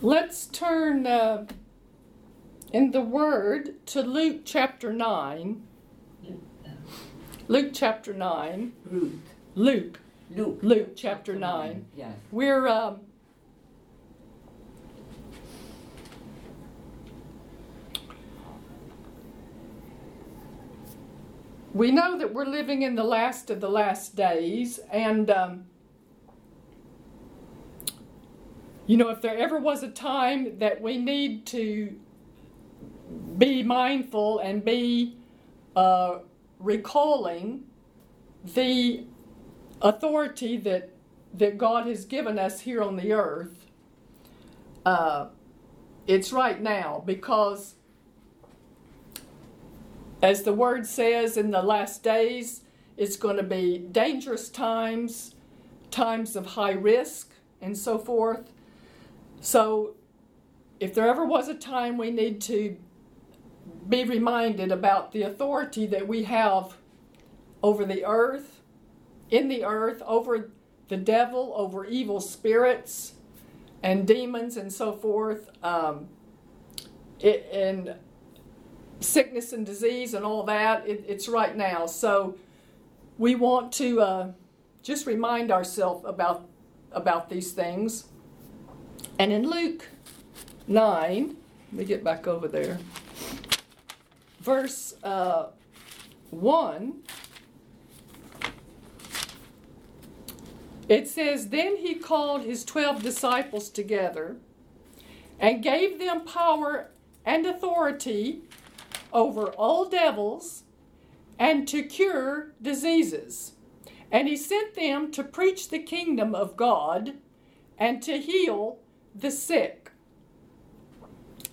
Let's turn uh, in the Word to Luke chapter 9. Luke chapter 9. Ruth. Luke. Luke. Luke chapter 9. Yes. We're. Um, we know that we're living in the last of the last days, and um, you know, if there ever was a time that we need to be mindful and be uh, recalling the authority that that God has given us here on the earth, uh, it's right now because, as the word says, in the last days, it's going to be dangerous times, times of high risk, and so forth. So, if there ever was a time we need to be reminded about the authority that we have over the earth, in the earth, over the devil, over evil spirits and demons and so forth, um, it, and sickness and disease and all that, it, it's right now. So we want to uh, just remind ourselves about about these things. And in Luke 9, let me get back over there, verse uh, 1. It says, Then he called his twelve disciples together and gave them power and authority over all devils and to cure diseases. And he sent them to preach the kingdom of God and to heal the sick.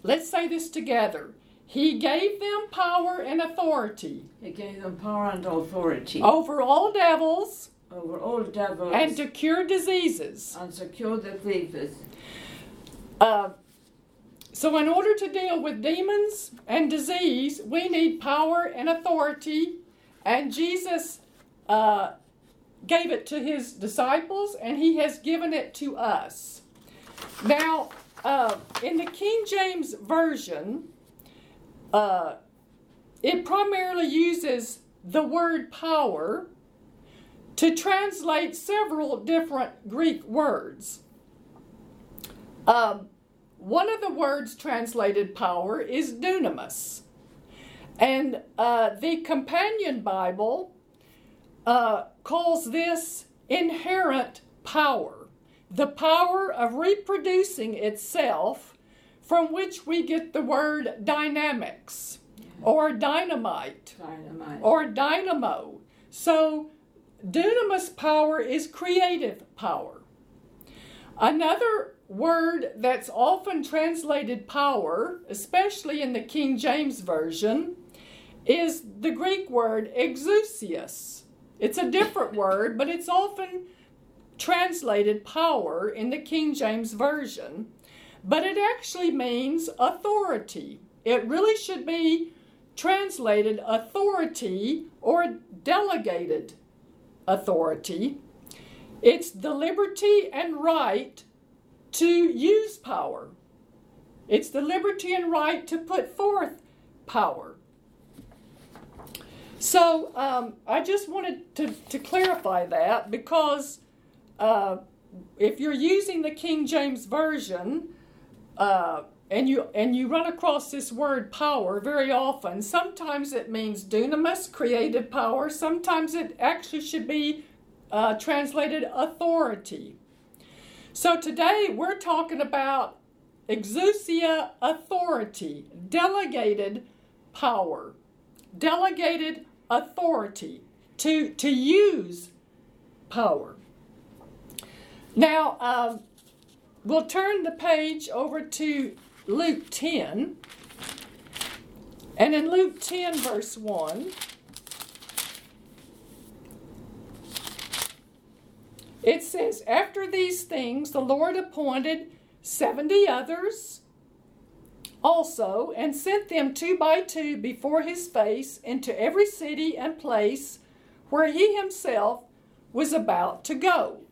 Let's say this together. He gave them power and authority He gave them power and authority over all devils over all devils and to cure diseases. and secure the diseases. Uh, so, in order to deal with demons and disease, we need power and authority, and Jesus uh, gave it to his disciples, and he has given it to us. Now, uh, in the King James Version, uh, it primarily uses the word power to translate several different Greek words. Um, one of the words translated power is dunamis. And uh, the companion Bible uh, calls this inherent power, the power of reproducing itself, from which we get the word dynamics or dynamite Dynamite. or dynamo. So, dunamis power is creative power. Another word that's often translated power, especially in the King James Version, is the Greek word exousias. It's a different word, but it's often translated power in the King James Version, but it actually means authority. It really should be translated authority or delegated authority. It's the liberty and right to use power. It's the liberty and right to put forth power. So um, I just wanted to, to clarify that because uh, if you're using the King James Version uh, and you and you run across this word power very often, sometimes it means dunamis, creative power. Sometimes it actually should be uh, translated authority. So today we're talking about exousia authority, delegated power, delegated authority to, to use power. Now, um, we'll turn the page over to Luke 10. And in Luke 10, verse 1, it says, After these things, the Lord appointed 70 others also, and sent them two by two before his face into every city and place where he himself was about to go.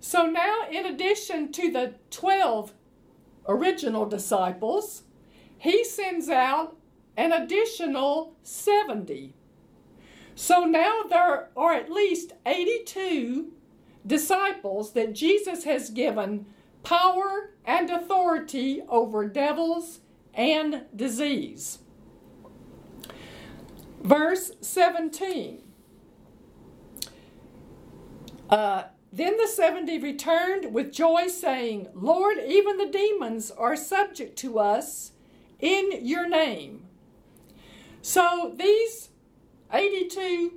So now, in addition to the 12 original disciples, he sends out an additional 70. So now there are at least 82 disciples that Jesus has given power and authority over devils and disease. Verse 17. Uh, then the seventy returned with joy, saying, Lord, even the demons are subject to us in your name. So these 82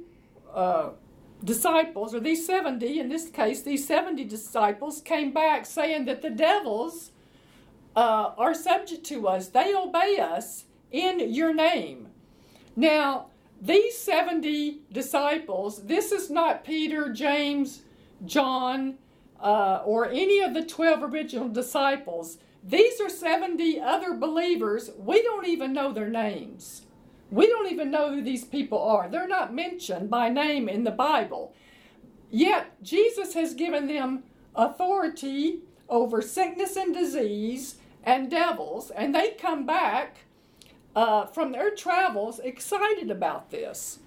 uh, disciples, or these 70, in this case, these 70 disciples came back saying that the devils uh, are subject to us, they obey us in your name. Now, these 70 disciples, this is not Peter, James, John, uh, or any of the 12 original disciples. These are 70 other believers. We don't even know their names. We don't even know who these people are. They're not mentioned by name in the Bible. Yet, Jesus has given them authority over sickness and disease and devils, and they come back uh, from their travels excited about this.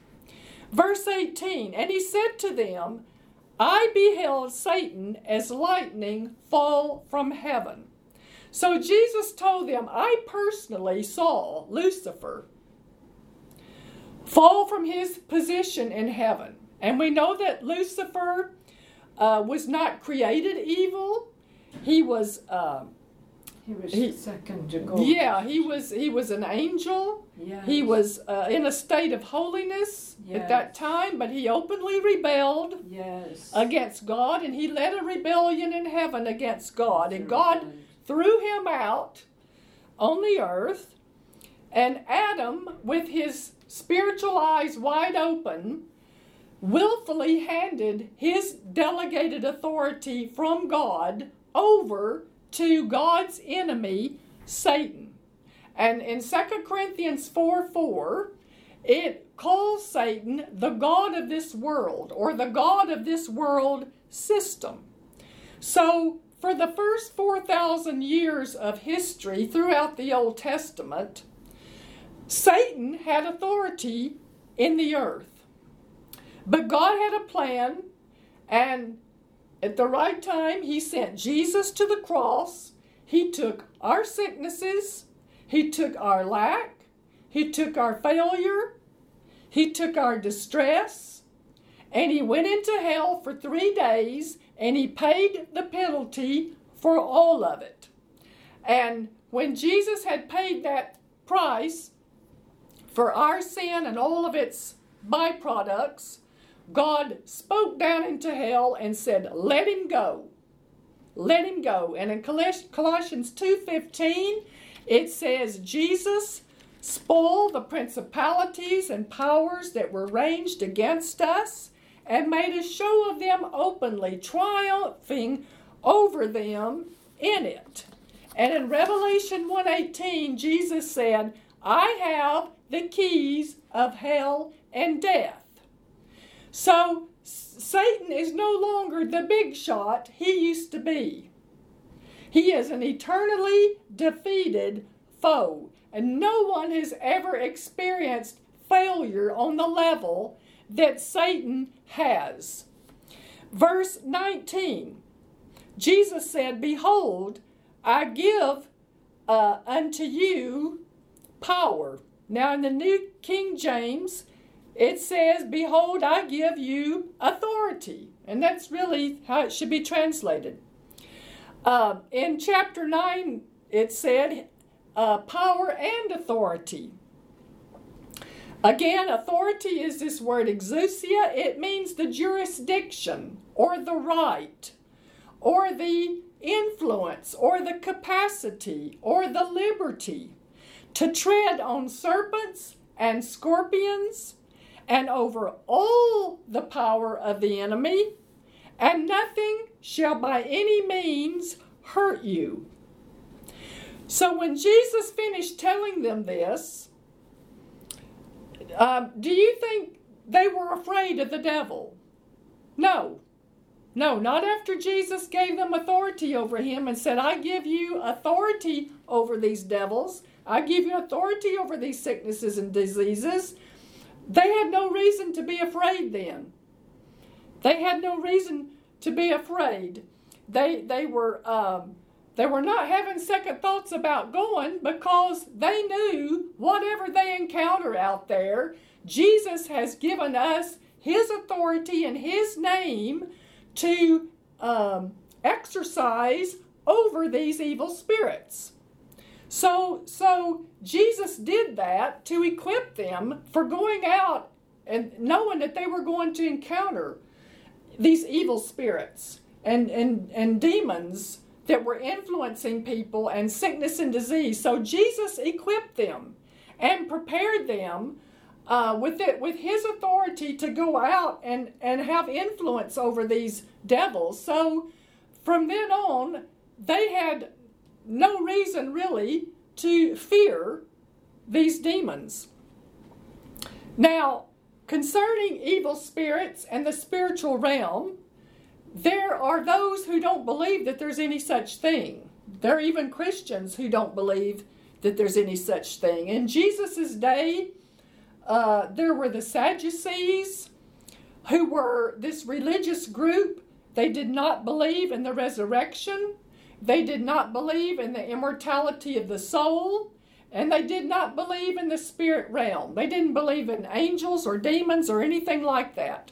Verse 18 And he said to them, I beheld Satan as lightning fall from heaven. So Jesus told them, I personally saw Lucifer fall from his position in heaven. And we know that Lucifer uh, was not created evil. He was. Uh, He was He- second to God. yeah, he was. He was an angel. Yes. He was uh, in a state of holiness at that time, but he openly rebelled Yes. against God, and he led a rebellion in heaven against God, and God threw him out on the earth. And Adam, with his spiritual eyes wide open, willfully handed his delegated authority from God over to God's enemy, Satan. And in 2 Corinthians 4 4, it calls Satan the God of this world or the God of this world system. So, for the first 4,000 years of history throughout the Old Testament, Satan had authority in the earth. But God had a plan, and at the right time, He sent Jesus to the cross. He took our sicknesses, He took our lack, He took our failure, He took our distress, and He went into hell for three days and He paid the penalty for all of it. And when Jesus had paid that price for our sin and all of its byproducts, God spoke down into hell and said, "Let him go. Let him go." And in Colossians 2:15, it says Jesus spoiled the principalities and powers that were ranged against us and made a show of them openly, triumphing over them in it. And in Revelation 1:18, Jesus said, "I have the keys of hell and death." So Satan is no longer the big shot he used to be. He is an eternally defeated foe, and no one has ever experienced failure on the level that Satan has. Verse 19 Jesus said, Behold, I give uh, unto you power. Now, in the New King James, it says, Behold, I give you authority. And that's really how it should be translated. Uh, in chapter 9, it said, uh, Power and authority. Again, authority is this word exousia. It means the jurisdiction or the right or the influence or the capacity or the liberty to tread on serpents and scorpions and over all the power of the enemy, and nothing shall by any means hurt you. So when Jesus finished telling them this, um, do you think they were afraid of the devil? No. No, not after Jesus gave them authority over him and said, I give you authority over these devils. I give you authority over these sicknesses and diseases. They had no reason to be afraid then. They had no reason to be afraid. They, they, were, um, they were not having second thoughts about going because they knew whatever they encounter out there, Jesus has given us his authority in his name to um, exercise over these evil spirits. So, so Jesus did that to equip them for going out and knowing that they were going to encounter these evil spirits and, and, and demons that were influencing people and sickness and disease. So Jesus equipped them and prepared them uh, with it with his authority to go out and, and have influence over these devils. So from then on, they had no reason really to fear these demons. Now, concerning evil spirits and the spiritual realm, there are those who don't believe that there's any such thing. There are even Christians who don't believe that there's any such thing. In Jesus' day, uh, there were the Sadducees, who were this religious group. They did not believe in the resurrection. They did not believe in the immortality of the soul. And they did not believe in the spirit realm. They didn't believe in angels or demons or anything like that.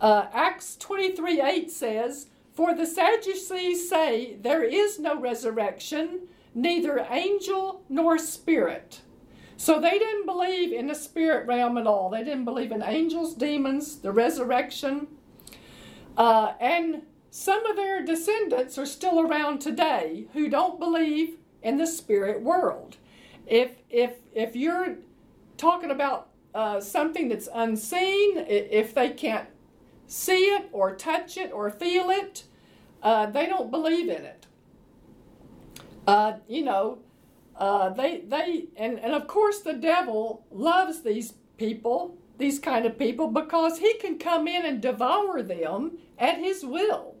Uh, Acts 23 8 says, For the Sadducees say there is no resurrection, neither angel nor spirit. So they didn't believe in the spirit realm at all. They didn't believe in angels, demons, the resurrection. Uh, and some of their descendants are still around today who don't believe in the spirit world. If if if you're talking about uh, something that's unseen, if they can't see it or touch it or feel it, uh, they don't believe in it. Uh, you know, uh, they they and, and of course the devil loves these people, these kind of people, because he can come in and devour them at his will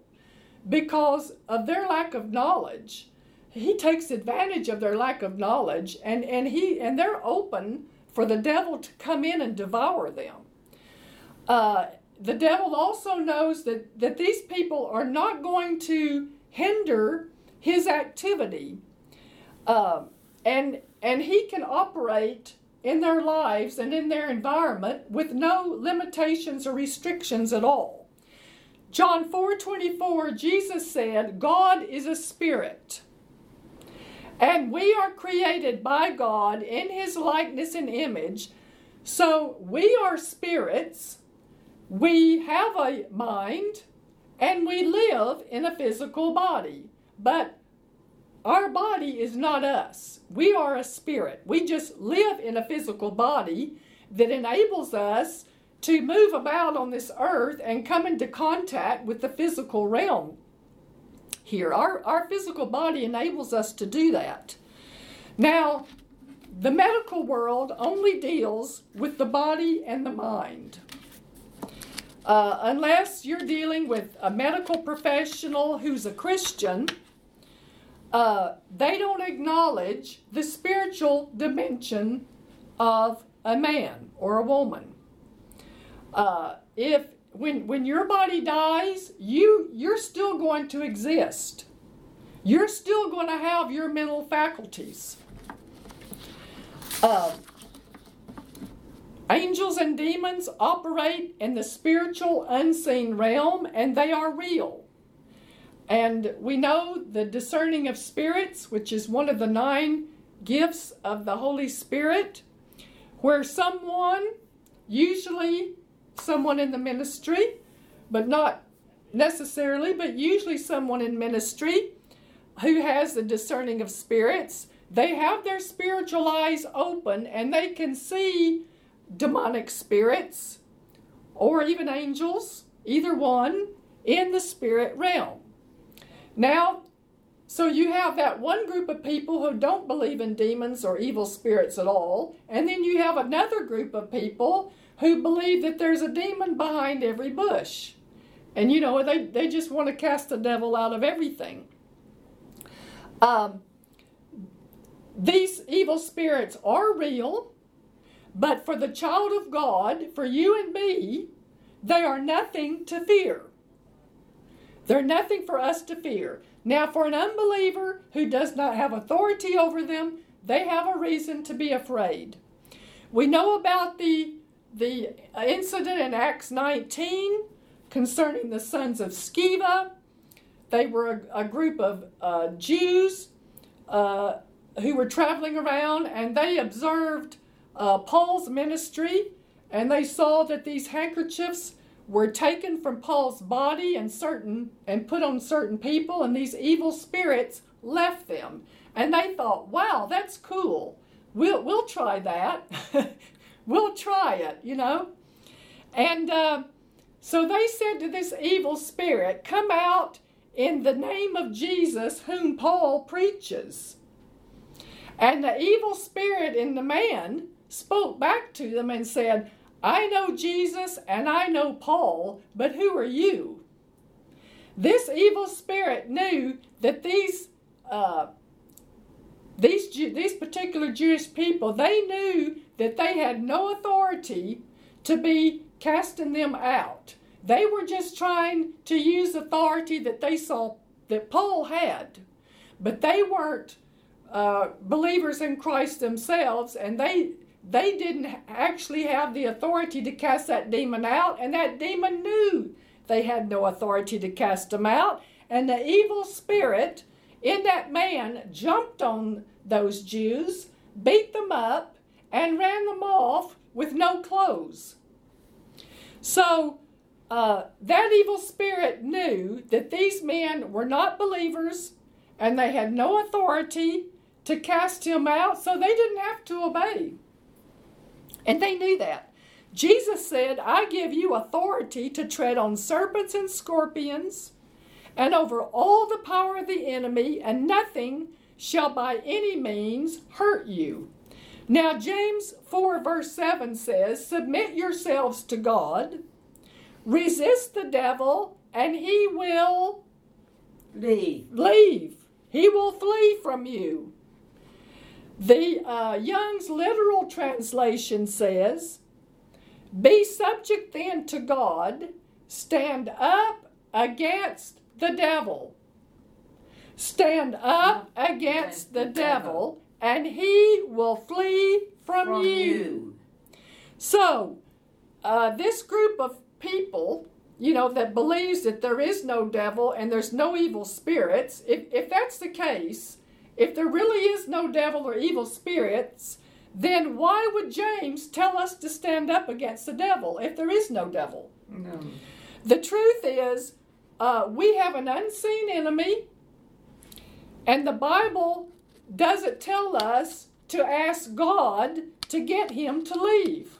because of their lack of knowledge. He takes advantage of their lack of knowledge and, and he and they're open for the devil to come in and devour them. Uh, the devil also knows that, that these people are not going to hinder his activity. Uh, and, and he can operate in their lives and in their environment with no limitations or restrictions at all. John 4:24 Jesus said, "God is a spirit." And we are created by God in his likeness and image. So we are spirits. We have a mind and we live in a physical body. But our body is not us. We are a spirit. We just live in a physical body that enables us to move about on this earth and come into contact with the physical realm here. Our, our physical body enables us to do that. Now, the medical world only deals with the body and the mind. Uh, unless you're dealing with a medical professional who's a Christian, uh, they don't acknowledge the spiritual dimension of a man or a woman. Uh, if when when your body dies, you you're still going to exist. You're still going to have your mental faculties. Uh, angels and demons operate in the spiritual unseen realm, and they are real. And we know the discerning of spirits, which is one of the nine gifts of the Holy Spirit, where someone, usually someone in the ministry, but not necessarily, but usually someone in ministry who has the discerning of spirits. They have their spiritual eyes open and they can see demonic spirits or even angels, either one, in the spirit realm. Now, so you have that one group of people who don't believe in demons or evil spirits at all, and then you have another group of people who believe that there's a demon behind every bush. And you know, they, they just want to cast the devil out of everything. Um, these evil spirits are real, but for the child of God, for you and me, they are nothing to fear. They're nothing for us to fear. Now, for an unbeliever who does not have authority over them, they have a reason to be afraid. We know about the, the incident in Acts 19 concerning the sons of Sceva. They were a, a group of uh, Jews uh, who were traveling around and they observed uh, Paul's ministry and they saw that these handkerchiefs were taken from Paul's body and certain and put on certain people and these evil spirits left them. And they thought wow that's cool. We'll we'll try that we'll try it you know and uh, so they said to this evil spirit come out in the name of Jesus whom Paul preaches and the evil spirit in the man spoke back to them and said I know Jesus and I know Paul, but who are you? This evil spirit knew that these uh, these these particular Jewish people they knew that they had no authority to be casting them out. They were just trying to use authority that they saw that Paul had, but they weren't uh, believers in Christ themselves, and they they didn't actually have the authority to cast that demon out, and that demon knew they had no authority to cast them out. And the evil spirit in that man jumped on those Jews, beat them up, and ran them off with no clothes. So uh, that evil spirit knew that these men were not believers and they had no authority to cast him out, so they didn't have to obey. And they knew that. Jesus said, I give you authority to tread on serpents and scorpions and over all the power of the enemy, and nothing shall by any means hurt you. Now, James 4, verse 7 says, Submit yourselves to God, resist the devil, and he will leave. Leave. He will flee from you. The uh, Young's literal translation says, Be subject then to God, stand up against the devil. Stand up against the devil, and he will flee from, from you. you. So, uh, this group of people, you know, that believes that there is no devil and there's no evil spirits, if, if that's the case, if there really is no devil or evil spirits, then why would James tell us to stand up against the devil if there is no devil? No. The truth is, uh, we have an unseen enemy, and the Bible doesn't tell us to ask God to get him to leave.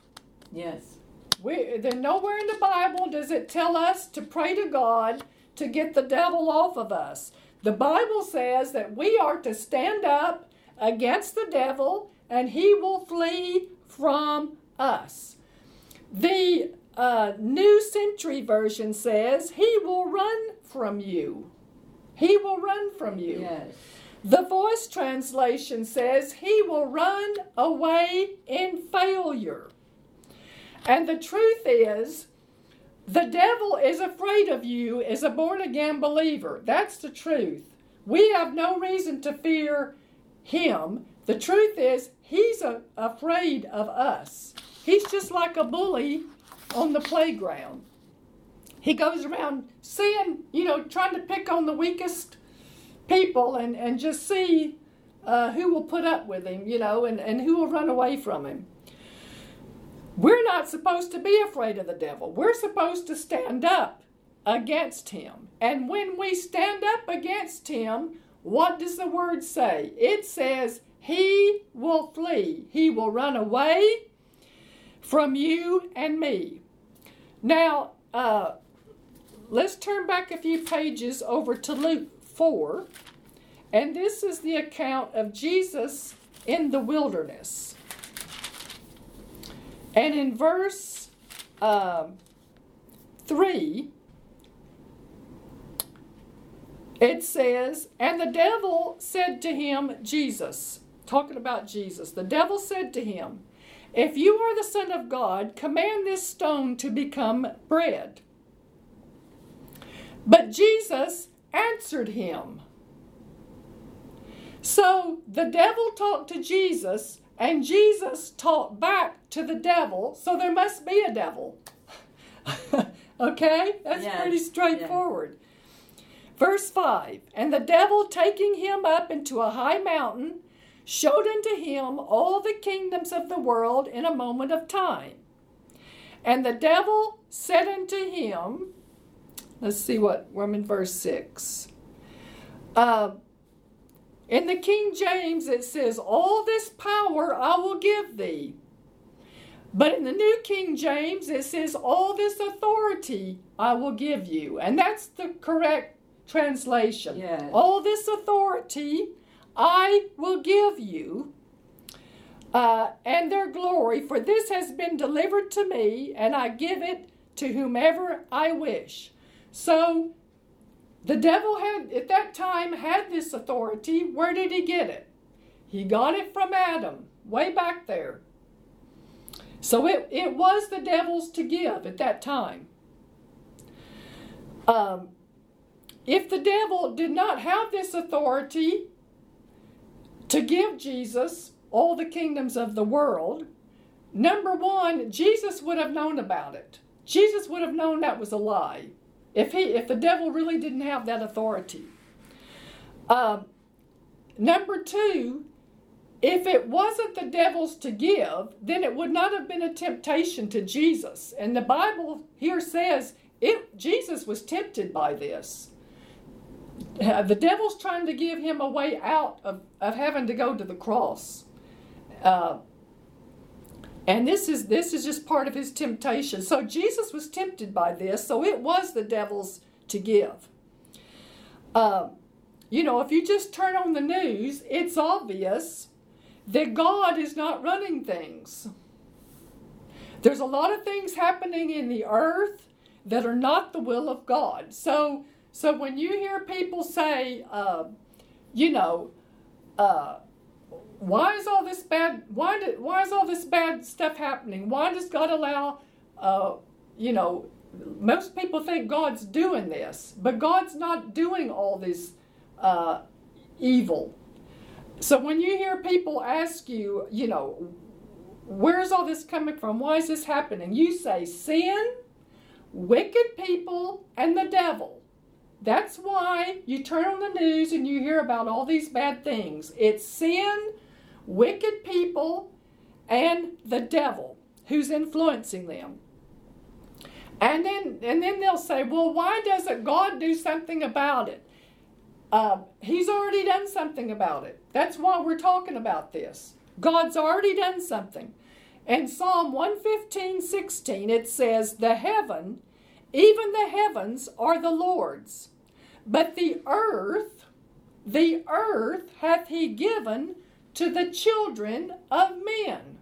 Yes. We, then nowhere in the Bible does it tell us to pray to God to get the devil off of us. The Bible says that we are to stand up against the devil and he will flee from us. The uh, New Century Version says he will run from you. He will run from you. Yes. The voice translation says he will run away in failure. And the truth is, the devil is afraid of you as a born again believer. That's the truth. We have no reason to fear him. The truth is, he's a, afraid of us. He's just like a bully on the playground. He goes around seeing, you know, trying to pick on the weakest people and, and just see uh, who will put up with him, you know, and, and who will run away from him. We're not supposed to be afraid of the devil. We're supposed to stand up against him. And when we stand up against him, what does the word say? It says, He will flee, He will run away from you and me. Now, uh, let's turn back a few pages over to Luke 4. And this is the account of Jesus in the wilderness. And in verse uh, 3, it says, And the devil said to him, Jesus, talking about Jesus, the devil said to him, If you are the Son of God, command this stone to become bread. But Jesus answered him. So the devil talked to Jesus, and Jesus talked back to the devil, so there must be a devil. okay? That's Yes, pretty straightforward. Verse 5 And the devil, taking him up into a high mountain, showed unto him all the kingdoms of the world in a moment of time. And the devil said unto him, Let's see what I'm in verse 6. Uh, in the King James, it says, All this power I will give thee. But in the New King James, it says, All this authority I will give you. And that's the correct translation. Yes. All this authority I will give you. Uh, and their glory, for this has been delivered to me, and I give it to whomever I wish. So the devil had at that time had this authority. Where did he get it? He got it from Adam, way back there. So it, it was the devil's to give at that time. Um, if the devil did not have this authority to give Jesus all the kingdoms of the world, number one, Jesus would have known about it. Jesus would have known that was a lie if he if the devil really didn't have that authority. Um, number two, if it wasn't the devil's to give, then it would not have been a temptation to Jesus. And the Bible here says it Jesus was tempted by this. Uh, the devil's trying to give him a way out of, of having to go to the cross. Uh, and this is this is just part of his temptation. So Jesus was tempted by this, so it was the devil's to give. Uh, you know, if you just turn on the news, it's obvious that God is not running things. There's a lot of things happening in the earth that are not the will of God. So, so when you hear people say, uh, you know, uh, why is all this bad? Why did, why is all this bad stuff happening? Why does God allow? Uh, you know, most people think God's doing this, but God's not doing all this uh, evil. So when you hear people ask you, you know, where's all this coming from? Why is this happening? You say sin, wicked people, and the devil. That's why you turn on the news and you hear about all these bad things. It's sin, wicked people, and the devil who's influencing them. And then, and then they'll say, well, why doesn't God do something about it? Uh, he's already done something about it. That's why we're talking about this. God's already done something. In Psalm 115, 16, it says, The heaven, even the heavens, are the Lord's, but the earth, the earth hath he given to the children of men.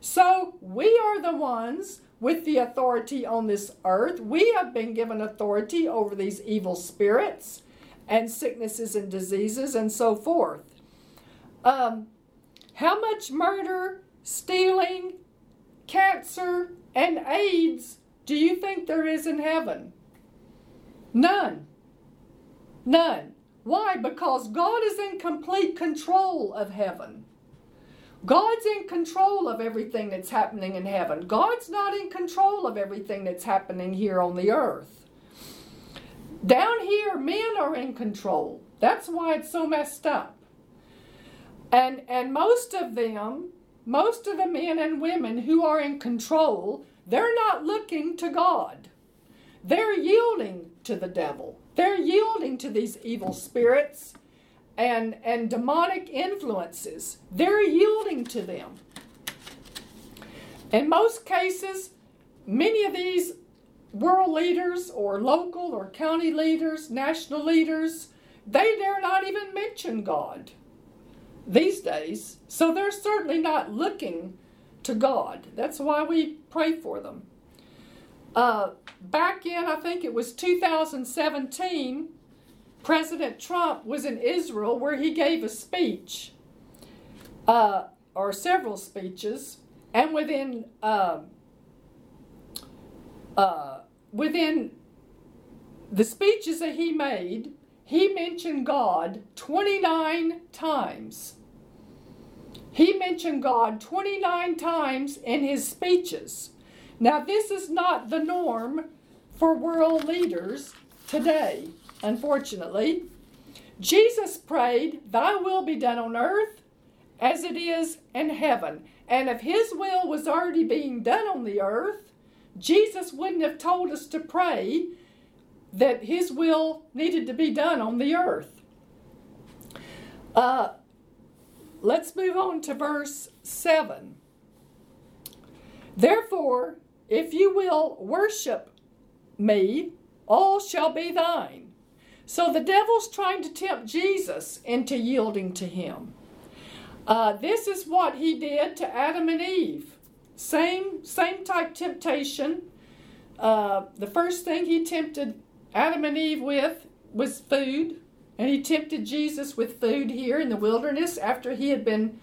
So we are the ones with the authority on this earth. We have been given authority over these evil spirits and sicknesses and diseases and so forth. Um, how much murder, stealing, cancer, and AIDS do you think there is in heaven? None. None. Why? Because God is in complete control of heaven. God's in control of everything that's happening in heaven. God's not in control of everything that's happening here on the earth. Down here, men are in control. That's why it's so messed up. And and most of them, most of the men and women who are in control, they're not looking to God. They're yielding to the devil. They're yielding to these evil spirits and, and demonic influences. They're yielding to them. In most cases, many of these world leaders or local or county leaders, national leaders, they dare not even mention God these days. So they're certainly not looking to God. That's why we pray for them. Uh, back in, I think it was 2017, President Trump was in Israel where he gave a speech, uh, or several speeches, and within uh, uh, within the speeches that he made, he mentioned God 29 times. He mentioned God 29 times in his speeches. Now, this is not the norm for world leaders today, unfortunately. Jesus prayed, Thy will be done on earth as it is in heaven. And if His will was already being done on the earth, Jesus wouldn't have told us to pray that His will needed to be done on the earth. Uh, let's move on to verse 7. Therefore, if you will worship me, all shall be thine. So the devil's trying to tempt Jesus into yielding to him. Uh, this is what he did to Adam and Eve. Same, same type temptation. Uh, the first thing he tempted Adam and Eve with was food, and he tempted Jesus with food here in the wilderness after he had been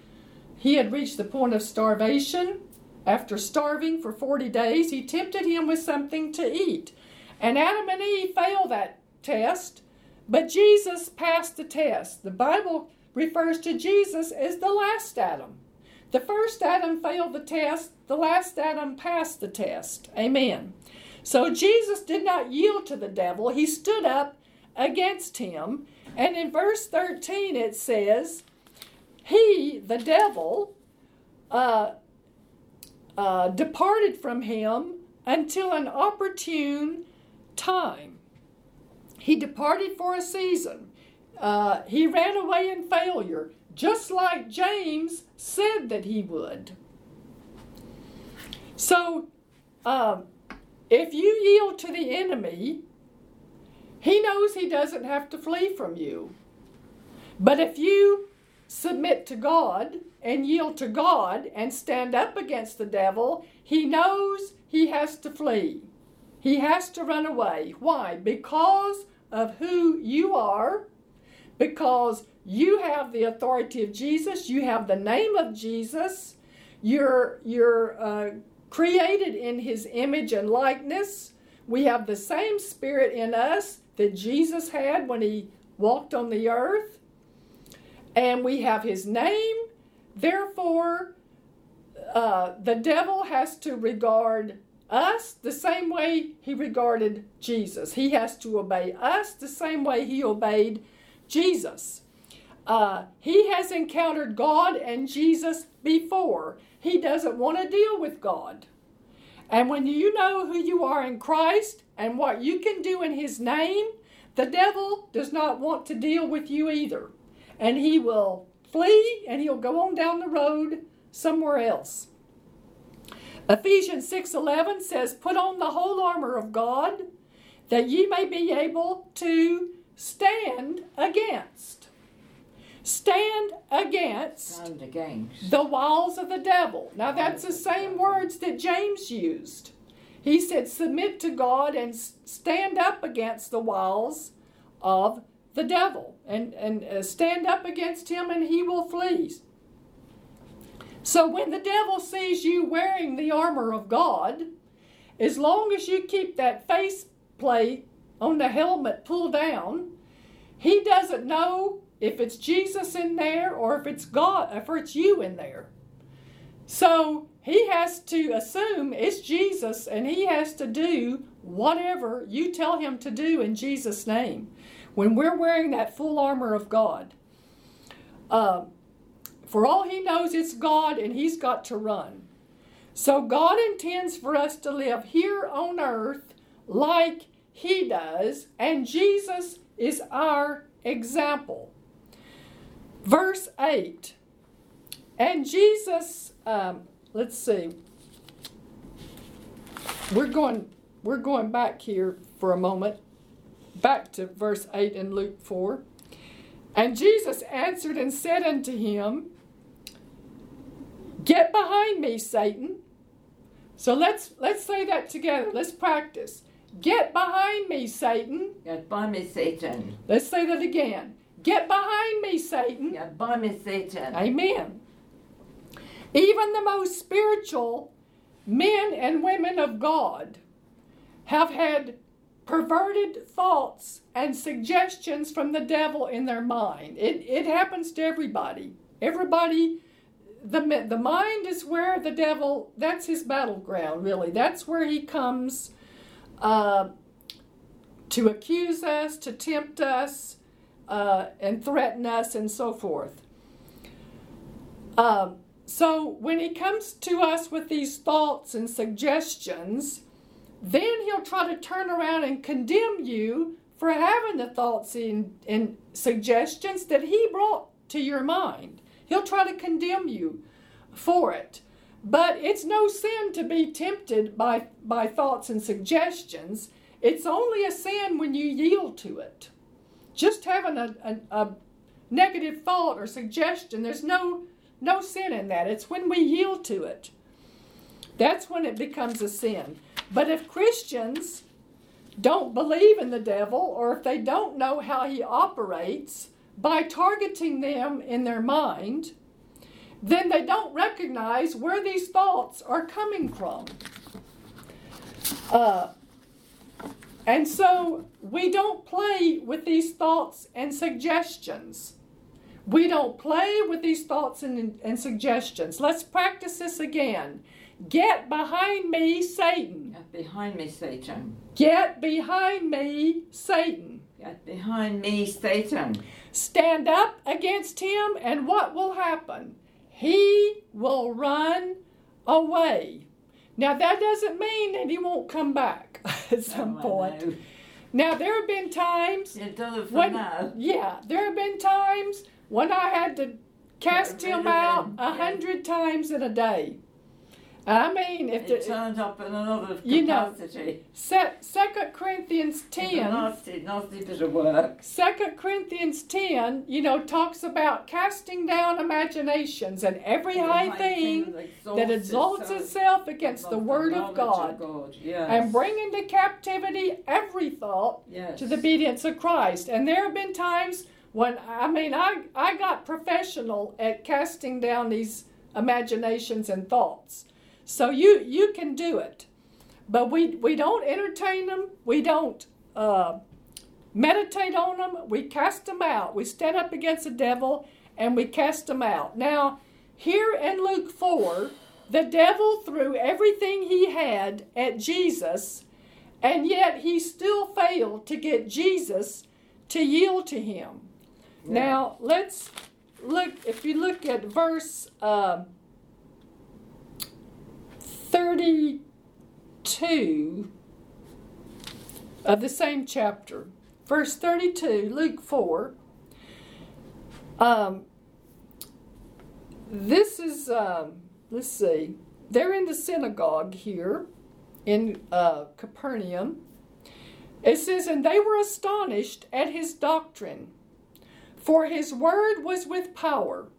he had reached the point of starvation. After starving for 40 days, he tempted him with something to eat. And Adam and Eve failed that test, but Jesus passed the test. The Bible refers to Jesus as the last Adam. The first Adam failed the test, the last Adam passed the test. Amen. So Jesus did not yield to the devil, he stood up against him. And in verse 13 it says, He, the devil, uh, uh, departed from him until an opportune time. He departed for a season. Uh, he ran away in failure, just like James said that he would. So, um, if you yield to the enemy, he knows he doesn't have to flee from you. But if you submit to God and yield to God and stand up against the devil, he knows he has to flee. He has to run away. Why? Because of who you are, because you have the authority of Jesus, you have the name of Jesus, you're, you're uh, created in his image and likeness. We have the same spirit in us that Jesus had when he walked on the earth. And we have his name. Therefore, uh, the devil has to regard us the same way he regarded Jesus. He has to obey us the same way he obeyed Jesus. Uh, he has encountered God and Jesus before. He doesn't want to deal with God. And when you know who you are in Christ and what you can do in His name, the devil does not want to deal with you either. And he will flee and he'll go on down the road somewhere else. Ephesians 6:11 says, "Put on the whole armor of God, that ye may be able to stand against." Stand against, Stand against. the walls of the devil. Now that's the same words that James used. He said, "Submit to God and stand up against the walls of the devil, and and uh, stand up against him, and he will flee." So when the devil sees you wearing the armor of God, as long as you keep that face plate on the helmet pulled down, he doesn't know if it's Jesus in there or if it's God, if it's you in there. So he has to assume it's Jesus and he has to do whatever you tell him to do in Jesus' name when we're wearing that full armor of God. Um, for all he knows, it's God and he's got to run. So God intends for us to live here on earth like he does, and Jesus is our example. Verse 8. And Jesus, um, let's see. We're going we're going back here for a moment. Back to verse 8 in Luke 4. And Jesus answered and said unto him, Get behind me, Satan. So let's let's say that together. Let's practice. Get behind me, Satan. Get behind me, Satan. Let's say that again. Get behind me, Satan. Get behind me, Satan. Amen. Even the most spiritual men and women of God have had perverted thoughts and suggestions from the devil in their mind. It, it happens to everybody. Everybody, the, the mind is where the devil, that's his battleground, really. That's where he comes uh, to accuse us, to tempt us, uh, and threaten us, and so forth. Um, so when he comes to us with these thoughts and suggestions, then he'll try to turn around and condemn you for having the thoughts and, and suggestions that he brought to your mind. He'll try to condemn you for it. But it's no sin to be tempted by, by thoughts and suggestions. It's only a sin when you yield to it. Just having a, a, a negative thought or suggestion, there's no no sin in that. It's when we yield to it. That's when it becomes a sin. But if Christians don't believe in the devil or if they don't know how he operates by targeting them in their mind, then they don't recognize where these thoughts are coming from. Uh, and so we don't play with these thoughts and suggestions. We don't play with these thoughts and, and suggestions. Let's practice this again. Get behind me, Satan. Get behind me, Satan. Get behind me, Satan. Get behind me, Satan. Stand up against him, and what will happen? He will run away. Now, that doesn't mean that he won't come back at some Oh, point. Now, there have been times It does it for when, now. yeah, there have been times when I had to cast him out a hundred times in a day. I mean, if It the turns up in another capacity. You know, Second Corinthians ten, nasty, nasty bit of work. Second Corinthians ten, you know, talks about casting down imaginations and every high thing that exalts itself against the word of God, Yes. and bring into captivity every thought yes. to the obedience of Christ. And there have been times when I mean I I got professional at casting down these imaginations and thoughts. So you you can do it, but we we don't entertain them. We don't uh, meditate on them. We cast them out. We stand up against the devil and we cast them out. Now here in Luke four, the devil threw everything he had at Jesus, and yet he still failed to get Jesus to yield to him. Yeah. Now let's look. If you look at verse. Uh, 32 of the same chapter, verse 32, Luke 4. Um, this is, um, let's see, they're in the synagogue here in uh, Capernaum. It says, And they were astonished at his doctrine, for his word was with power.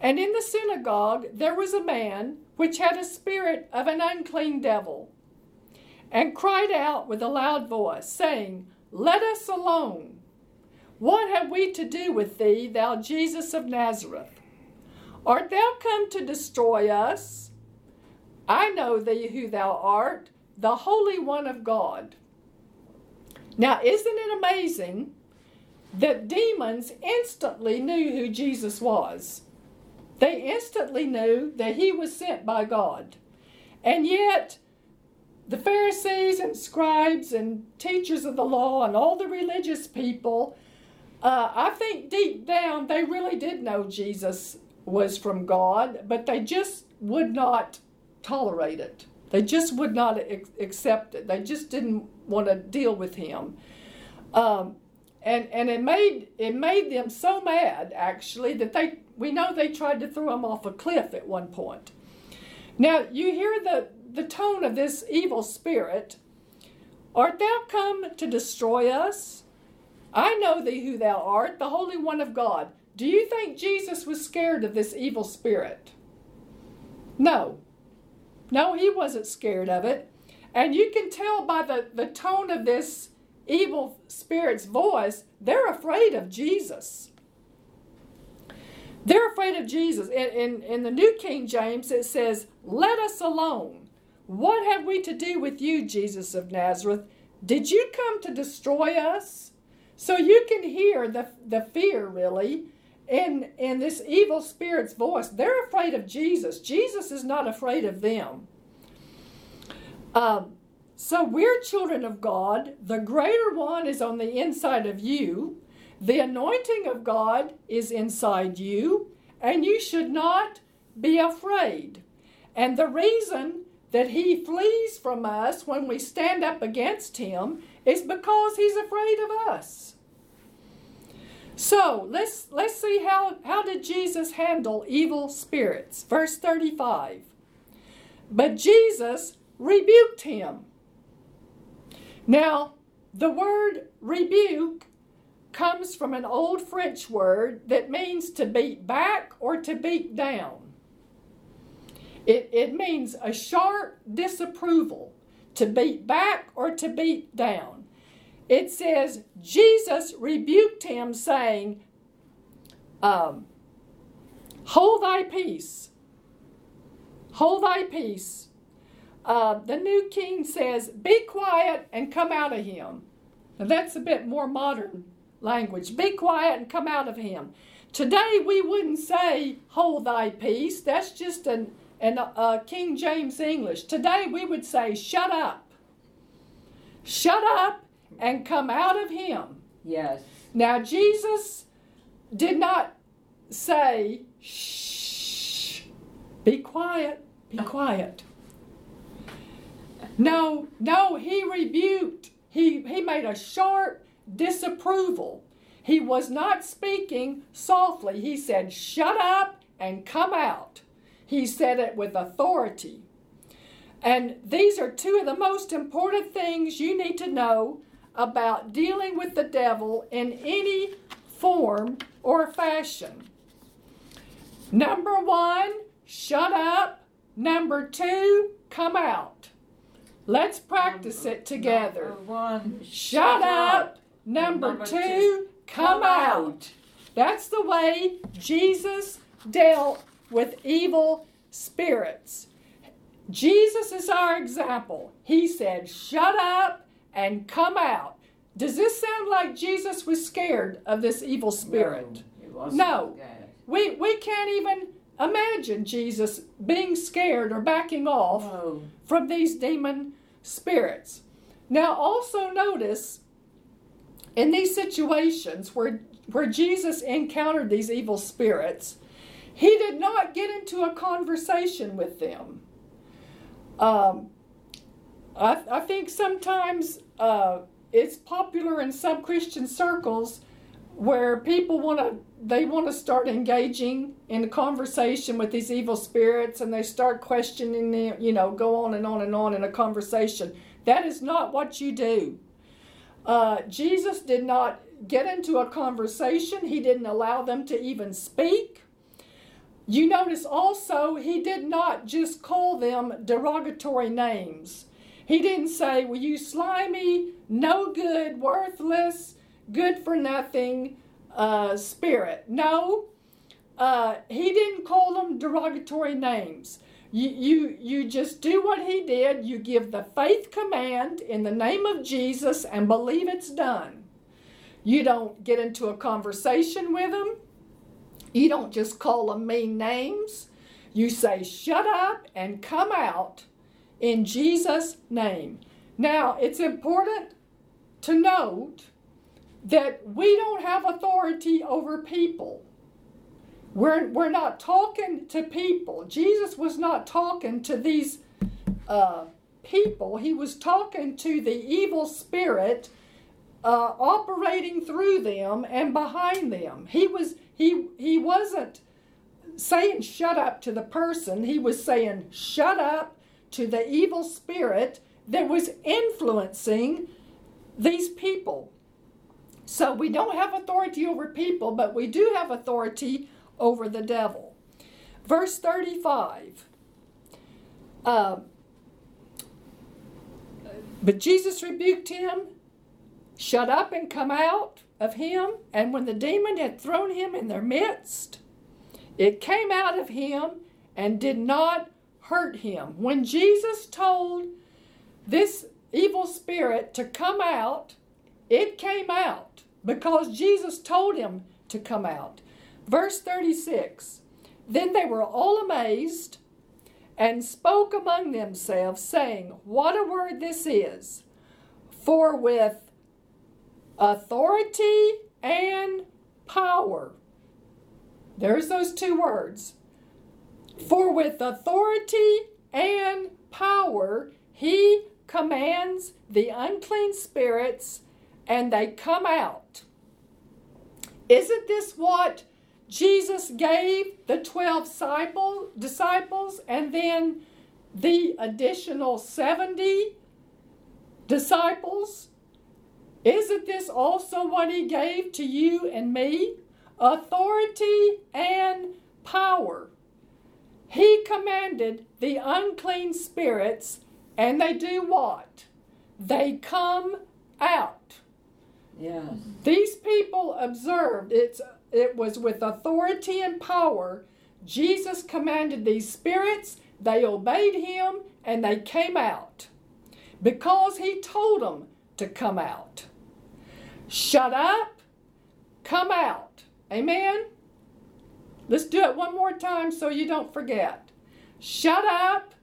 And in the synagogue there was a man which had a spirit of an unclean devil, and cried out with a loud voice, saying, Let us alone. What have we to do with thee, thou Jesus of Nazareth? Art thou come to destroy us? I know thee who thou art, the Holy One of God. Now, isn't it amazing that demons instantly knew who Jesus was? They instantly knew that he was sent by God. And yet, the Pharisees and scribes and teachers of the law and all the religious people, uh, I think deep down they really did know Jesus was from God, but they just would not tolerate it. They just would not accept it. They just didn't want to deal with him. Um, and and it made it made them so mad actually that they we know they tried to throw him off a cliff at one point. Now you hear the the tone of this evil spirit. Art thou come to destroy us? I know thee who thou art, the Holy One of God. Do you think Jesus was scared of this evil spirit? No. No, he wasn't scared of it. And you can tell by the, the tone of this evil spirit's voice, they're afraid of Jesus. They're afraid of Jesus. In, in, in the New King James, it says, Let us alone. What have we to do with you, Jesus of Nazareth? Did you come to destroy us? So you can hear the, the fear, really, in, in this evil spirit's voice. They're afraid of Jesus. Jesus is not afraid of them. Um, so we're children of God. The greater one is on the inside of you. The anointing of God is inside you, and you should not be afraid. And the reason that he flees from us when we stand up against him is because he's afraid of us. So let's let's see how, how did Jesus handle evil spirits? Verse 35. But Jesus rebuked him. Now, the word rebuke comes from an old French word that means to beat back or to beat down. It, it means a sharp disapproval, to beat back or to beat down. It says, Jesus rebuked him, saying, um, Hold thy peace. Hold thy peace. Uh, the New King says, Be quiet and come out of him. Now that's a bit more modern language. Be quiet and come out of him. Today we wouldn't say, Hold thy peace. That's just an and uh, King James English. Today we would say, shut up. Shut up and come out of him. Yes. Now, Jesus did not say, shh, be quiet, be quiet. No, no, he rebuked. He, he made a sharp disapproval. He was not speaking softly. He said, shut up and come out. He said it with authority. And these are two of the most important things you need to know about dealing with the devil in any form or fashion. Number one, shut up. Number two, come out. Let's practice it together. Number one, Shut up. Number, Number two, two, come out. That's the way Jesus dealt with evil spirits. Jesus is our example. He said, Shut up and come out. Does this sound like Jesus was scared of this evil spirit? No, No. We, we can't even imagine Jesus being scared or backing off No. from these demon spirits. Now, also notice in these situations where, where Jesus encountered these evil spirits, he did not get into a conversation with them. Um, I, I think sometimes uh, it's popular in some Christian circles where people want to they want to start engaging in a conversation with these evil spirits and they start questioning them you know go on and on and on in a conversation that is not what you do uh, jesus did not get into a conversation he didn't allow them to even speak you notice also he did not just call them derogatory names he didn't say well you slimy no good worthless good for nothing uh, spirit. No, uh, he didn't call them derogatory names. You, you, you just do what he did. You give the faith command in the name of Jesus and believe it's done. You don't get into a conversation with them. You don't just call them mean names. You say, shut up and come out in Jesus' name. Now, it's important to note that we don't have authority over people. We're, we're not talking to people. Jesus was not talking to these uh, people, he was talking to the evil spirit uh, operating through them and behind them. He, was, he, he wasn't saying shut up to the person, he was saying shut up to the evil spirit that was influencing these people. So we don't have authority over people, but we do have authority over the devil. Verse 35. Uh, But Jesus rebuked him, Shut up and come out of him. And when the demon had thrown him in their midst, it came out of him and did not hurt him. When Jesus told this evil spirit to come out, it came out because Jesus told him to come out. Verse 36 Then they were all amazed and spoke among themselves, saying, What a word this is! For with authority and power, there's those two words. For with authority and power, he commands the unclean spirits and they come out. Isn't this what Jesus gave the 12 disciples and then the additional 70 disciples? Isn't this also what he gave to you and me? Authority and power. He commanded the unclean spirits, and they do what? They come out. Yes. These people observed it's it was with authority and power Jesus commanded these spirits, they obeyed him and they came out. Because he told them to come out. Shut up, come out. Amen. Let's do it one more time so you don't forget. Shut up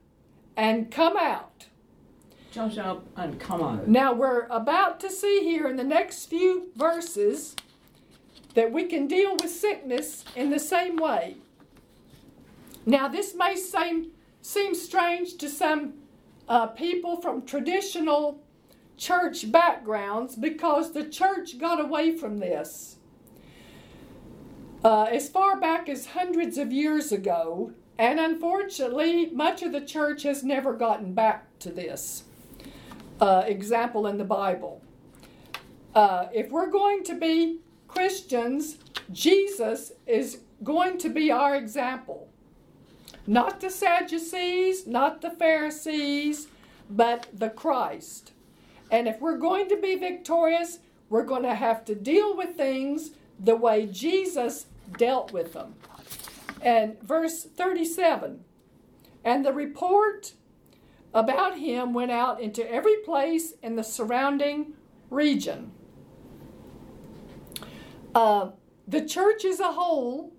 and come out. Shut up and come out. Now we're about to see here in the next few verses that we can deal with sickness in the same way. Now, this may seem, seem strange to some uh, people from traditional church backgrounds because the church got away from this. Uh, as far back as hundreds of years ago, and unfortunately, much of the church has never gotten back to this uh, example in the Bible. Uh, if we're going to be Christians, Jesus is going to be our example. Not the Sadducees, not the Pharisees, but the Christ. And if we're going to be victorious, we're going to have to deal with things the way Jesus dealt with them. And verse 37 And the report about him went out into every place in the surrounding region. Uh, the church as a whole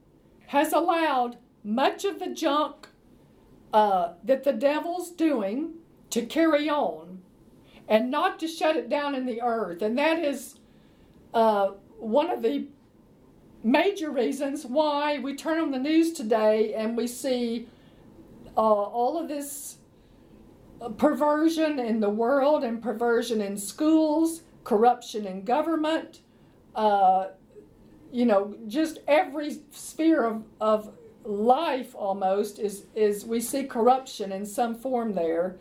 has allowed much of the junk uh, that the devil's doing to carry on and not to shut it down in the earth. And that is uh, one of the major reasons why we turn on the news today and we see uh, all of this uh, perversion in the world and perversion in schools, corruption in government, uh, you know, just every sphere of, of life almost is, is we see corruption in some form there.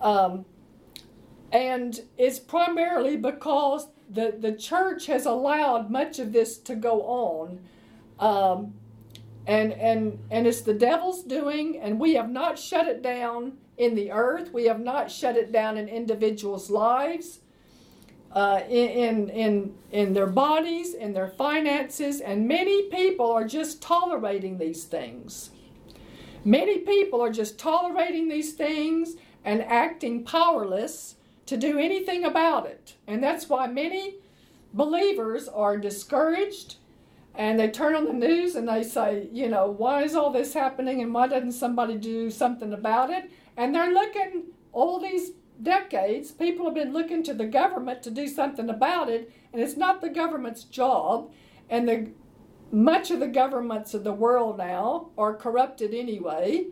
Um, and it's primarily because the, the church has allowed much of this to go on. Um, and, and, and it's the devil's doing, and we have not shut it down in the earth. We have not shut it down in individuals' lives uh, in, in, in their bodies, in their finances, and many people are just tolerating these things. Many people are just tolerating these things and acting powerless to do anything about it. And that's why many believers are discouraged and they turn on the news and they say, you know, why is all this happening and why doesn't somebody do something about it? And they're looking all these decades, people have been looking to the government to do something about it, and it's not the government's job. And the much of the governments of the world now are corrupted anyway.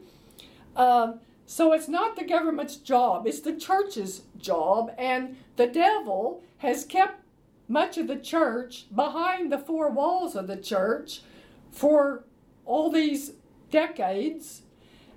Um, so it's not the government's job, it's the church's job. And the devil has kept much of the church behind the four walls of the church for all these decades.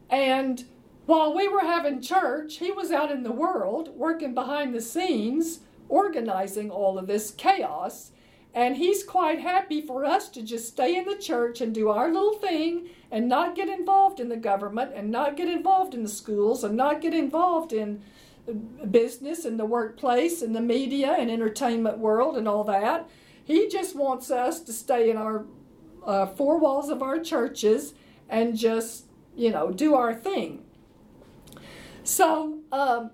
And while we were having church, he was out in the world working behind the scenes, organizing all of this chaos. And he's quite happy for us to just stay in the church and do our little thing and not get involved in the government and not get involved in the schools and not get involved in business and the workplace and the media and entertainment world and all that. He just wants us to stay in our uh, four walls of our churches and just, you know, do our thing. So, um,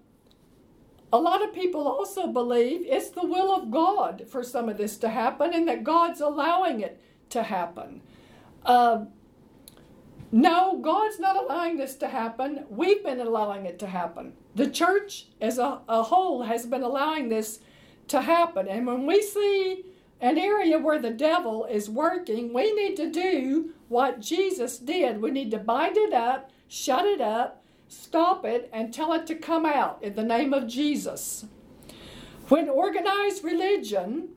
a lot of people also believe it's the will of God for some of this to happen and that God's allowing it to happen. Uh, no, God's not allowing this to happen. We've been allowing it to happen. The church as a, a whole has been allowing this to happen. And when we see an area where the devil is working, we need to do what Jesus did. We need to bind it up, shut it up, stop it, and tell it to come out in the name of Jesus. When organized religion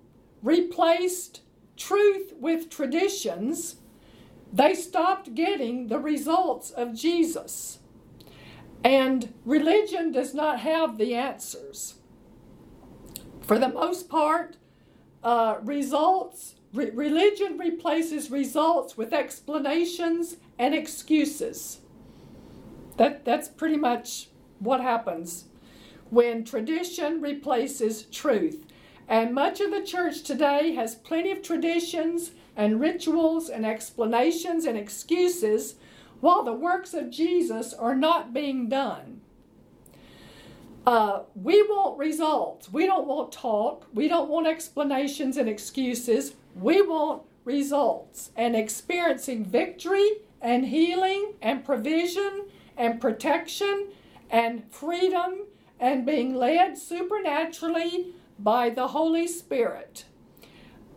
replaced truth with traditions, they stopped getting the results of Jesus. And religion does not have the answers. For the most part, uh, results, re- religion replaces results with explanations and excuses. That, that's pretty much what happens when tradition replaces truth. And much of the church today has plenty of traditions and rituals and explanations and excuses while the works of Jesus are not being done. Uh, we want results. We don't want talk. We don't want explanations and excuses. We want results and experiencing victory and healing and provision and protection and freedom and being led supernaturally by the Holy Spirit.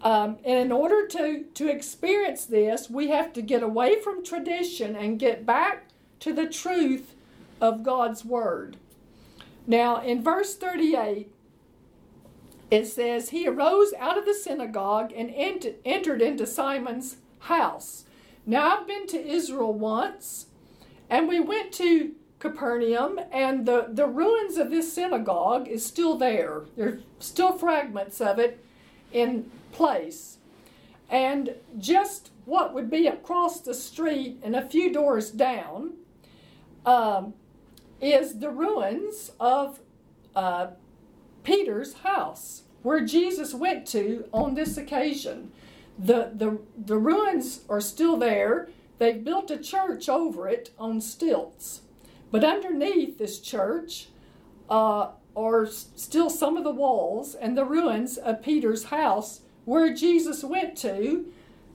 Um, and in order to, to experience this, we have to get away from tradition and get back to the truth of God's Word. Now, in verse 38, it says, He arose out of the synagogue and ent- entered into Simon's house. Now, I've been to Israel once, and we went to Capernaum, and the, the ruins of this synagogue is still there. There's still fragments of it in place. And just what would be across the street and a few doors down um, is the ruins of uh, Peter's house, where Jesus went to on this occasion. The, the, the ruins are still there. They've built a church over it on stilts. But underneath this church uh, are still some of the walls and the ruins of Peter's house where Jesus went to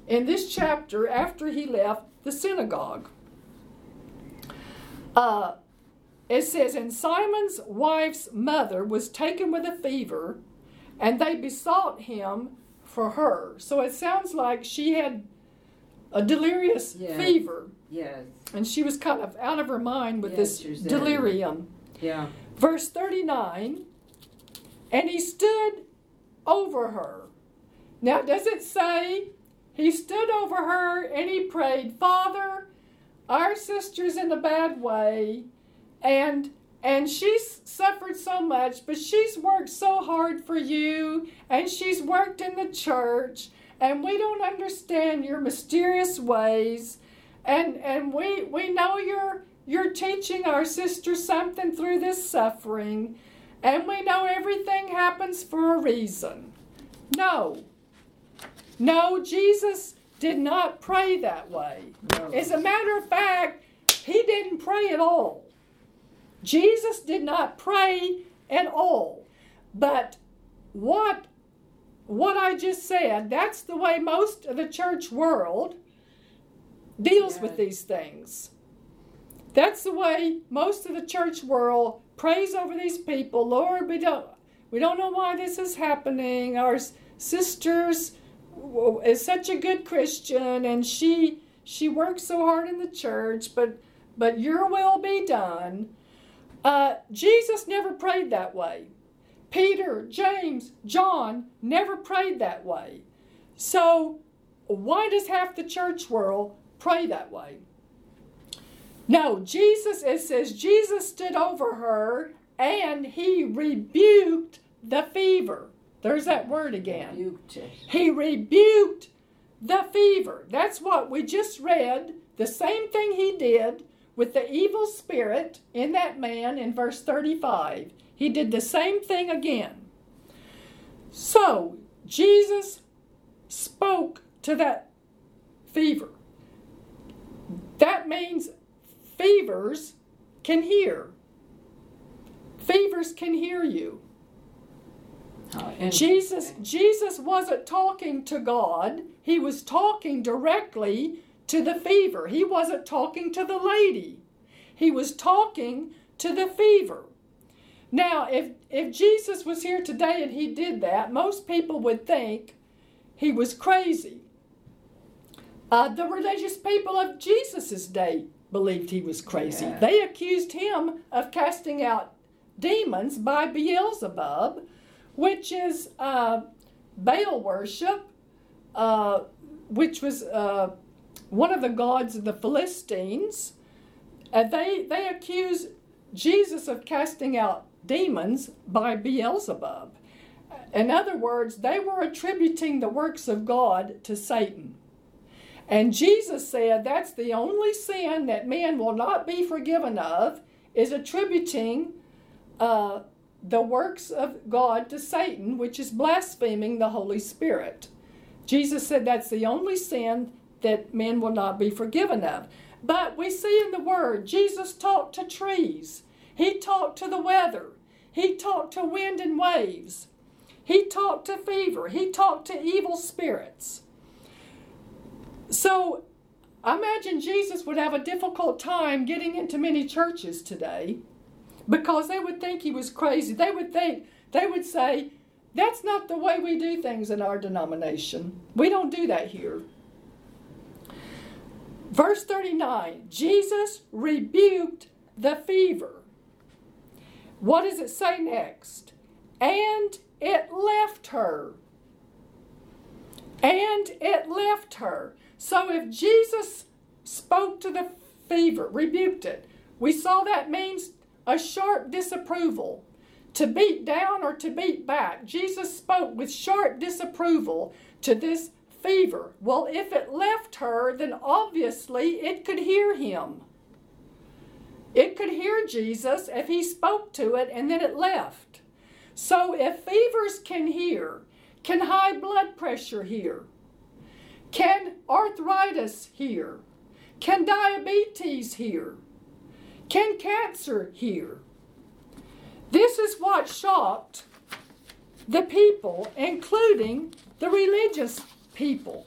in this chapter after he left the synagogue. Uh, it says, And Simon's wife's mother was taken with a fever, and they besought him for her. So it sounds like she had a delirious fever, Yes. and she was kind of out of her mind with Yes, this delirium. Yeah. Verse 39 And he stood over her. Now, does it say he stood over her and he prayed, Father, our sister's in a bad way, and and she's suffered so much, but she's worked so hard for you, and she's worked in the church, and we don't understand your mysterious ways, and and we we know you're you're teaching our sister something through this suffering, and we know everything happens for a reason. No. No, Jesus did not pray that way. No. As a matter of fact, he didn't pray at all. Jesus did not pray at all. But what what I just said, that's the way most of the church world deals with these things. That's the way most of the church world prays over these people. Lord, we don't we don't know why this is happening. Our sisters is such a good Christian and she she works so hard in the church, but but your will be done. Uh, Jesus never prayed that way. Peter, James, John never prayed that way. So why does half the church world pray that way? No, Jesus, it says Jesus stood over her and he rebuked the fever. There's that word again. Rebuked. He rebuked the fever. That's what we just read. The same thing he did with the evil spirit in that man in verse 35. He did the same thing again. So, Jesus spoke to that fever. That means fevers can hear. Fevers can hear you. Oh, How Jesus. Jesus wasn't talking to God. He was talking directly to the fever. He wasn't talking to the lady. He was talking to the fever. Now, if if Jesus was here today and he did that, most people would think he was crazy. Uh, the religious people of Jesus' day believed he was crazy. Yeah. They accused him of casting out demons by Beelzebub, which is uh, Baal worship, uh, which was uh, one of the gods of the Philistines. And they, they accuse Jesus of casting out demons by Beelzebub. In other words, they were attributing the works of God to Satan. And Jesus said that's the only sin that man will not be forgiven of is attributing uh, the works of God to Satan, which is blaspheming the Holy Spirit. Jesus said that's the only sin that men will not be forgiven of. But we see in the Word, Jesus talked to trees, He talked to the weather, He talked to wind and waves, He talked to fever, He talked to evil spirits. So I imagine Jesus would have a difficult time getting into many churches today because they would think he was crazy. They would think, they would say, that's not the way we do things in our denomination. We don't do that here. Verse 39 Jesus rebuked the fever. What does it say next? And it left her. And it left her. So if Jesus spoke to the fever, rebuked it, we saw that means a sharp disapproval. To beat down or to beat back. Jesus spoke with sharp disapproval to this fever. Well, if it left her, then obviously it could hear him. It could hear Jesus if he spoke to it and then it left. So if fevers can hear, can high blood pressure hear? Can arthritis hear? Can diabetes hear? Can cancer hear? This is what shocked the people, including the religious people.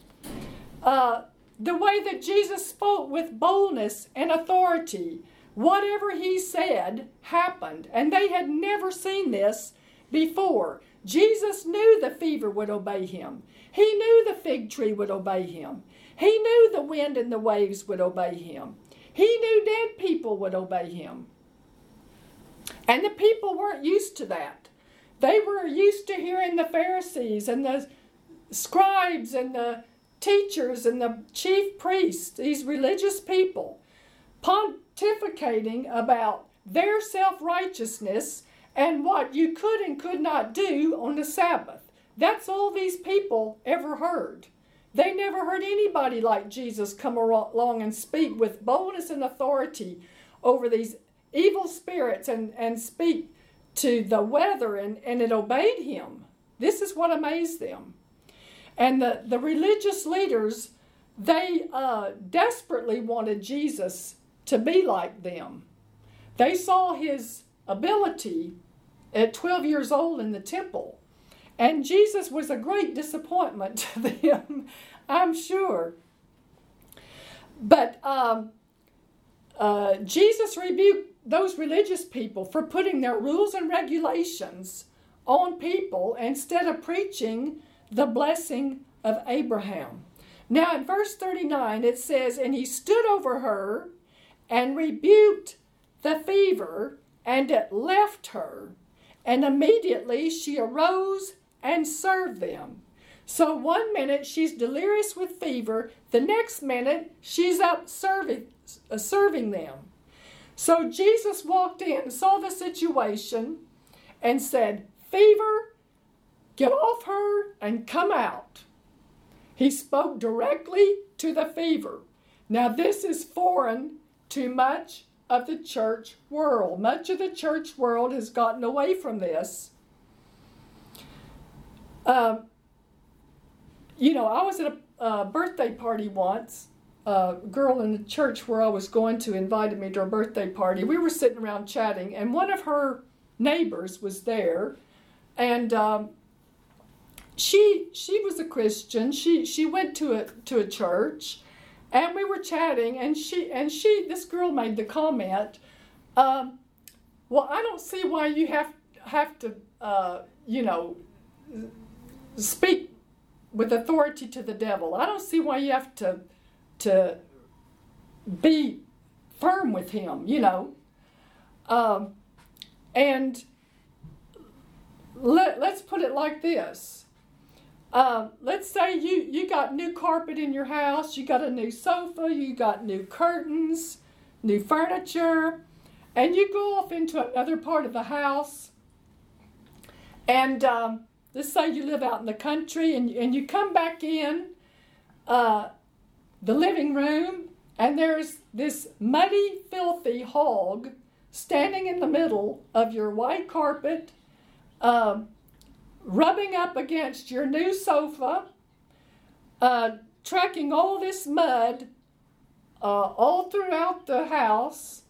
Uh, the way that Jesus spoke with boldness and authority. Whatever he said happened, and they had never seen this before. Jesus knew the fever would obey him. He knew the fig tree would obey him. He knew the wind and the waves would obey him. He knew dead people would obey him. And the people weren't used to that. They were used to hearing the Pharisees and the scribes and the teachers and the chief priests, these religious people, pontificating about their self righteousness and what you could and could not do on the Sabbath. That's all these people ever heard. They never heard anybody like Jesus come along and speak with boldness and authority over these evil spirits and, and speak to the weather, and, and it obeyed him. This is what amazed them. And the, the religious leaders, they uh, desperately wanted Jesus to be like them. They saw his ability at 12 years old in the temple. And Jesus was a great disappointment to them, I'm sure. But um, uh, Jesus rebuked those religious people for putting their rules and regulations on people instead of preaching the blessing of Abraham. Now, in verse 39, it says, And he stood over her and rebuked the fever, and it left her. And immediately she arose and served them. So one minute she's delirious with fever, the next minute she's up serving, uh, serving them. So Jesus walked in, saw the situation, and said, Fever, get off her and come out. He spoke directly to the fever. Now, this is foreign to much of the church world. Much of the church world has gotten away from this. Um, you know, I was at a, birthday party once. A girl in the church where I was going to invited me to her birthday party. We were sitting around chatting, and one of her neighbors was there, and um, she she was a Christian. She she went to a to a church, and we were chatting, and she and she this girl made the comment, um, "Well, I don't see why you have have to uh, you know speak with authority to the devil. I don't see why you have to to be firm with him. You know." Um, and let, let's put it like this uh, let's say you, you got new carpet in your house, you got a new sofa, you got new curtains, new furniture, and you go off into another part of the house. And um, let's say you live out in the country and, and you come back in uh, the living room, and there's this muddy, filthy hog standing in the middle of your white carpet. Um, rubbing up against your new sofa, uh, tracking all this mud uh, all throughout the house.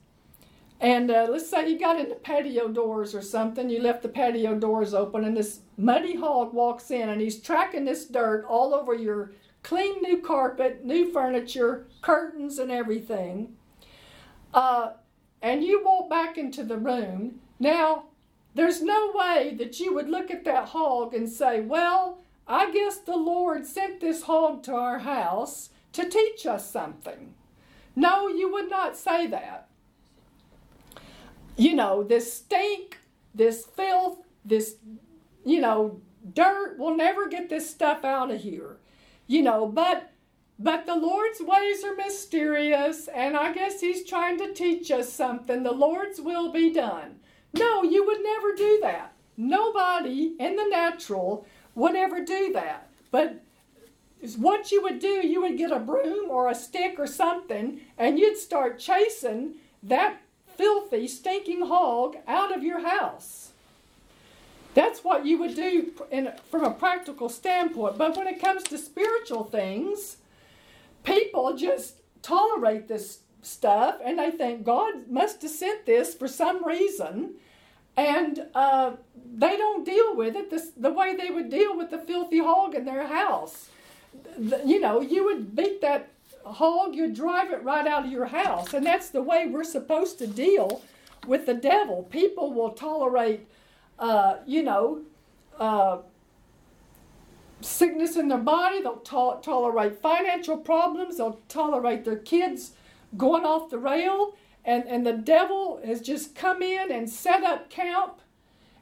And uh, let's say you got into patio doors or something, you left the patio doors open, and this muddy hog walks in and he's tracking this dirt all over your clean new carpet, new furniture, curtains, and everything. Uh, and you walk back into the room. Now, there's no way that you would look at that hog and say, Well, I guess the Lord sent this hog to our house to teach us something. No, you would not say that. You know, this stink, this filth, this, you know, dirt, we'll never get this stuff out of here. You know, but but the Lord's ways are mysterious, and I guess He's trying to teach us something. The Lord's will be done. No, you would never do that. Nobody in the natural would ever do that. But what you would do, you would get a broom or a stick or something, and you'd start chasing that filthy, stinking hog out of your house. That's what you would do in, from a practical standpoint. But when it comes to spiritual things, people just tolerate this stuff and they think God must have sent this for some reason and uh, they don't deal with it the, the way they would deal with the filthy hog in their house. The, you know, you would beat that hog, you'd drive it right out of your house, and that's the way we're supposed to deal with the devil. People will tolerate, uh, you know, uh, sickness in their body, they'll to- tolerate financial problems, they'll tolerate their kids going off the rail and, and the devil has just come in and set up camp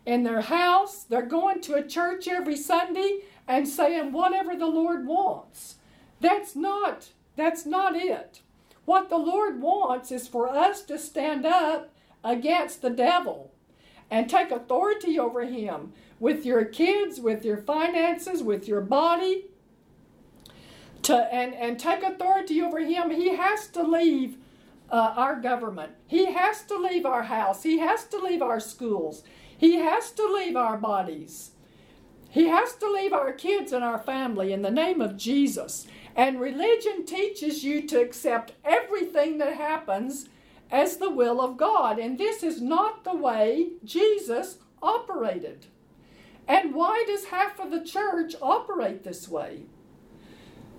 in their house. They're going to a church every Sunday and saying whatever the Lord wants. That's not that's not it. What the Lord wants is for us to stand up against the devil and take authority over him with your kids, with your finances, with your body. To, and, and take authority over him. He has to leave uh, our government. He has to leave our house. He has to leave our schools. He has to leave our bodies. He has to leave our kids and our family in the name of Jesus. And religion teaches you to accept everything that happens as the will of God. And this is not the way Jesus operated. And why does half of the church operate this way?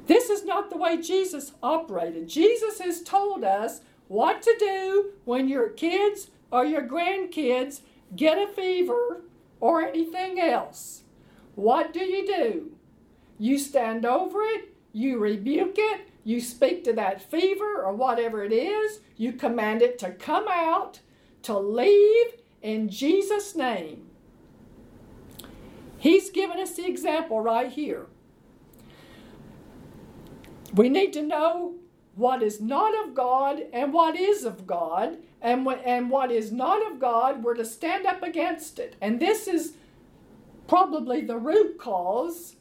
This is not the way Jesus operated. Jesus has told us what to do when your kids or your grandkids get a fever or anything else. What do you do? You stand over it, you rebuke it, you speak to that fever or whatever it is, you command it to come out, to leave in Jesus' name. He's given us the example right here. We need to know what is not of God and what is of God, and what, and what is not of God, we're to stand up against it. And this is probably the root cause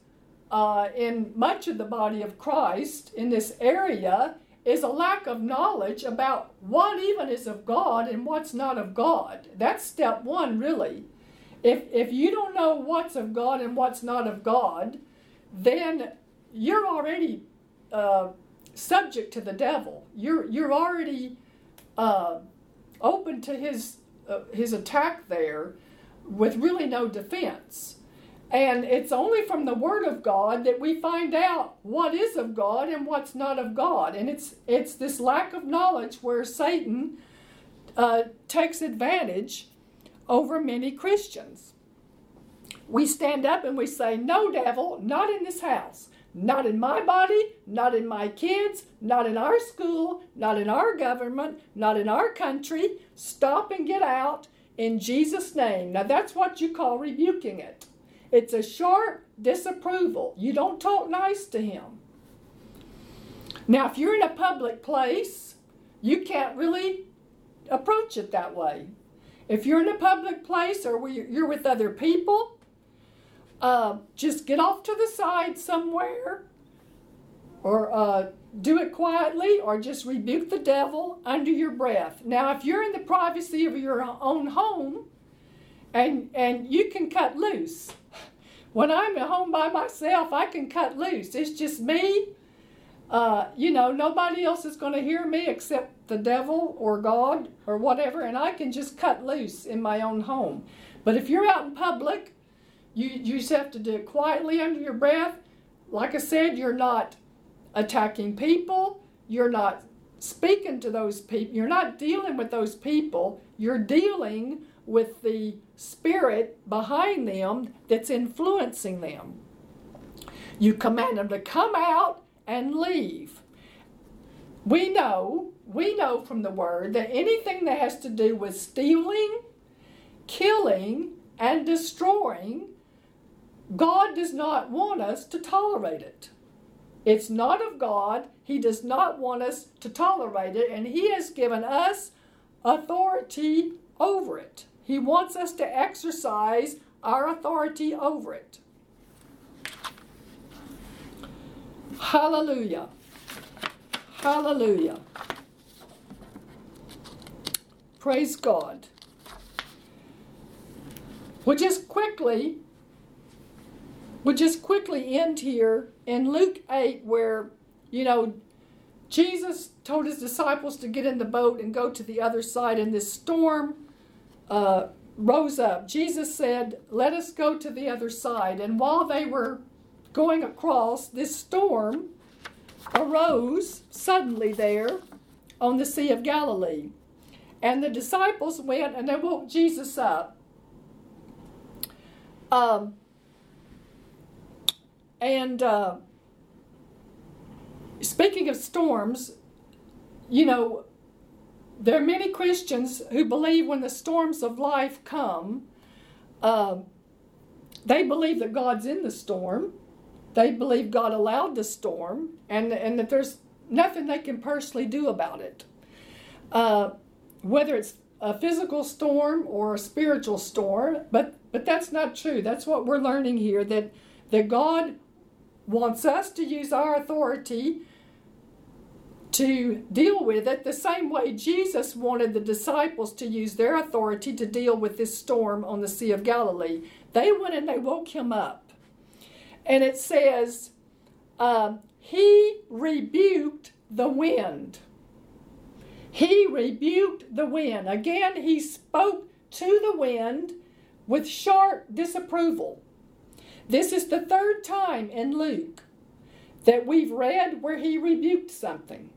uh, in much of the body of Christ in this area is a lack of knowledge about what even is of God and what's not of God. That's step one, really. If, if you don't know what's of God and what's not of God, then you're already uh, subject to the devil. You're, you're already uh, open to his, uh, his attack there with really no defense. And it's only from the Word of God that we find out what is of God and what's not of God. And it's it's this lack of knowledge where Satan uh, takes advantage over many Christians. We stand up and we say, "No, devil, not in this house." Not in my body, not in my kids, not in our school, not in our government, not in our country. Stop and get out in Jesus' name. Now that's what you call rebuking it. It's a sharp disapproval. You don't talk nice to him. Now, if you're in a public place, you can't really approach it that way. If you're in a public place or you're with other people, uh, just get off to the side somewhere or uh, do it quietly or just rebuke the devil under your breath. Now, if you're in the privacy of your own home and, and you can cut loose, when I'm at home by myself, I can cut loose. It's just me. Uh, you know, nobody else is going to hear me except the devil or God or whatever, and I can just cut loose in my own home. But if you're out in public, you, you just have to do it quietly under your breath. Like I said, you're not attacking people, you're not speaking to those people, you're not dealing with those people, you're dealing with the spirit behind them that's influencing them. You command them to come out and leave. We know, we know from the word that anything that has to do with stealing, killing, and destroying, God does not want us to tolerate it. It's not of God. He does not want us to tolerate it, and He has given us authority over it. He wants us to exercise our authority over it. Hallelujah. Hallelujah. Praise God. We'll just quickly we'll just quickly end here in Luke 8 where, you know, Jesus told his disciples to get in the boat and go to the other side and this storm uh, rose up. Jesus said, Let us go to the other side. And while they were going across, this storm arose suddenly there on the Sea of Galilee. And the disciples went and they woke Jesus up. Um, and uh, speaking of storms, you know, there are many Christians who believe when the storms of life come, uh, they believe that God's in the storm. They believe God allowed the storm, and and that there's nothing they can personally do about it. Uh, whether it's a physical storm or a spiritual storm, but but that's not true. That's what we're learning here that that God wants us to use our authority to deal with it the same way Jesus wanted the disciples to use their authority to deal with this storm on the Sea of Galilee. They went and they woke him up. And it says, um, He rebuked the wind. He rebuked the wind. Again, he spoke to the wind with sharp disapproval. This is the third time in Luke that we've read where he rebuked something.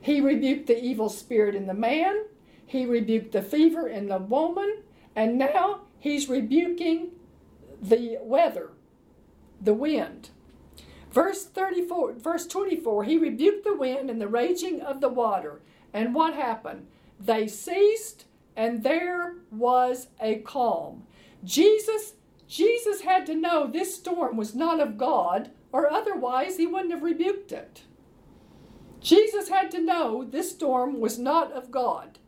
He rebuked the evil spirit in the man, he rebuked the fever in the woman, and now he's rebuking the weather, the wind. Verse 34, verse 24, he rebuked the wind and the raging of the water. And what happened? They ceased and there was a calm. Jesus Jesus had to know this storm was not of God or otherwise he wouldn't have rebuked it. Jesus had to know this storm was not of God.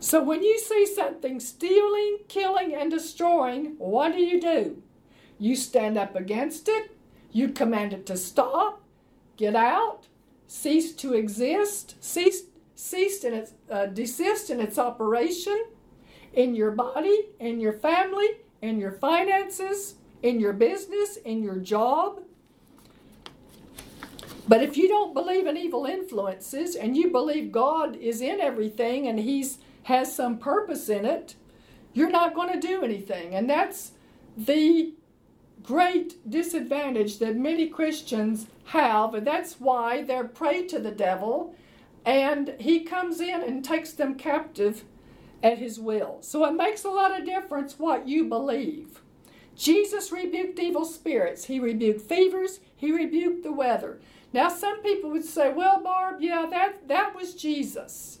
So when you see something stealing, killing, and destroying, what do you do? You stand up against it, you command it to stop, get out, cease to exist, cease, ceased in its, uh, desist in its operation in your body, in your family, in your finances, in your business, in your job. But if you don't believe in evil influences and you believe God is in everything and He's has some purpose in it, you're not going to do anything. And that's the great disadvantage that many Christians have, and that's why they're prey to the devil, and he comes in and takes them captive at his will. So it makes a lot of difference what you believe. Jesus rebuked evil spirits, he rebuked fevers, he rebuked the weather. Now some people would say, "Well, Barb, yeah, that that was Jesus.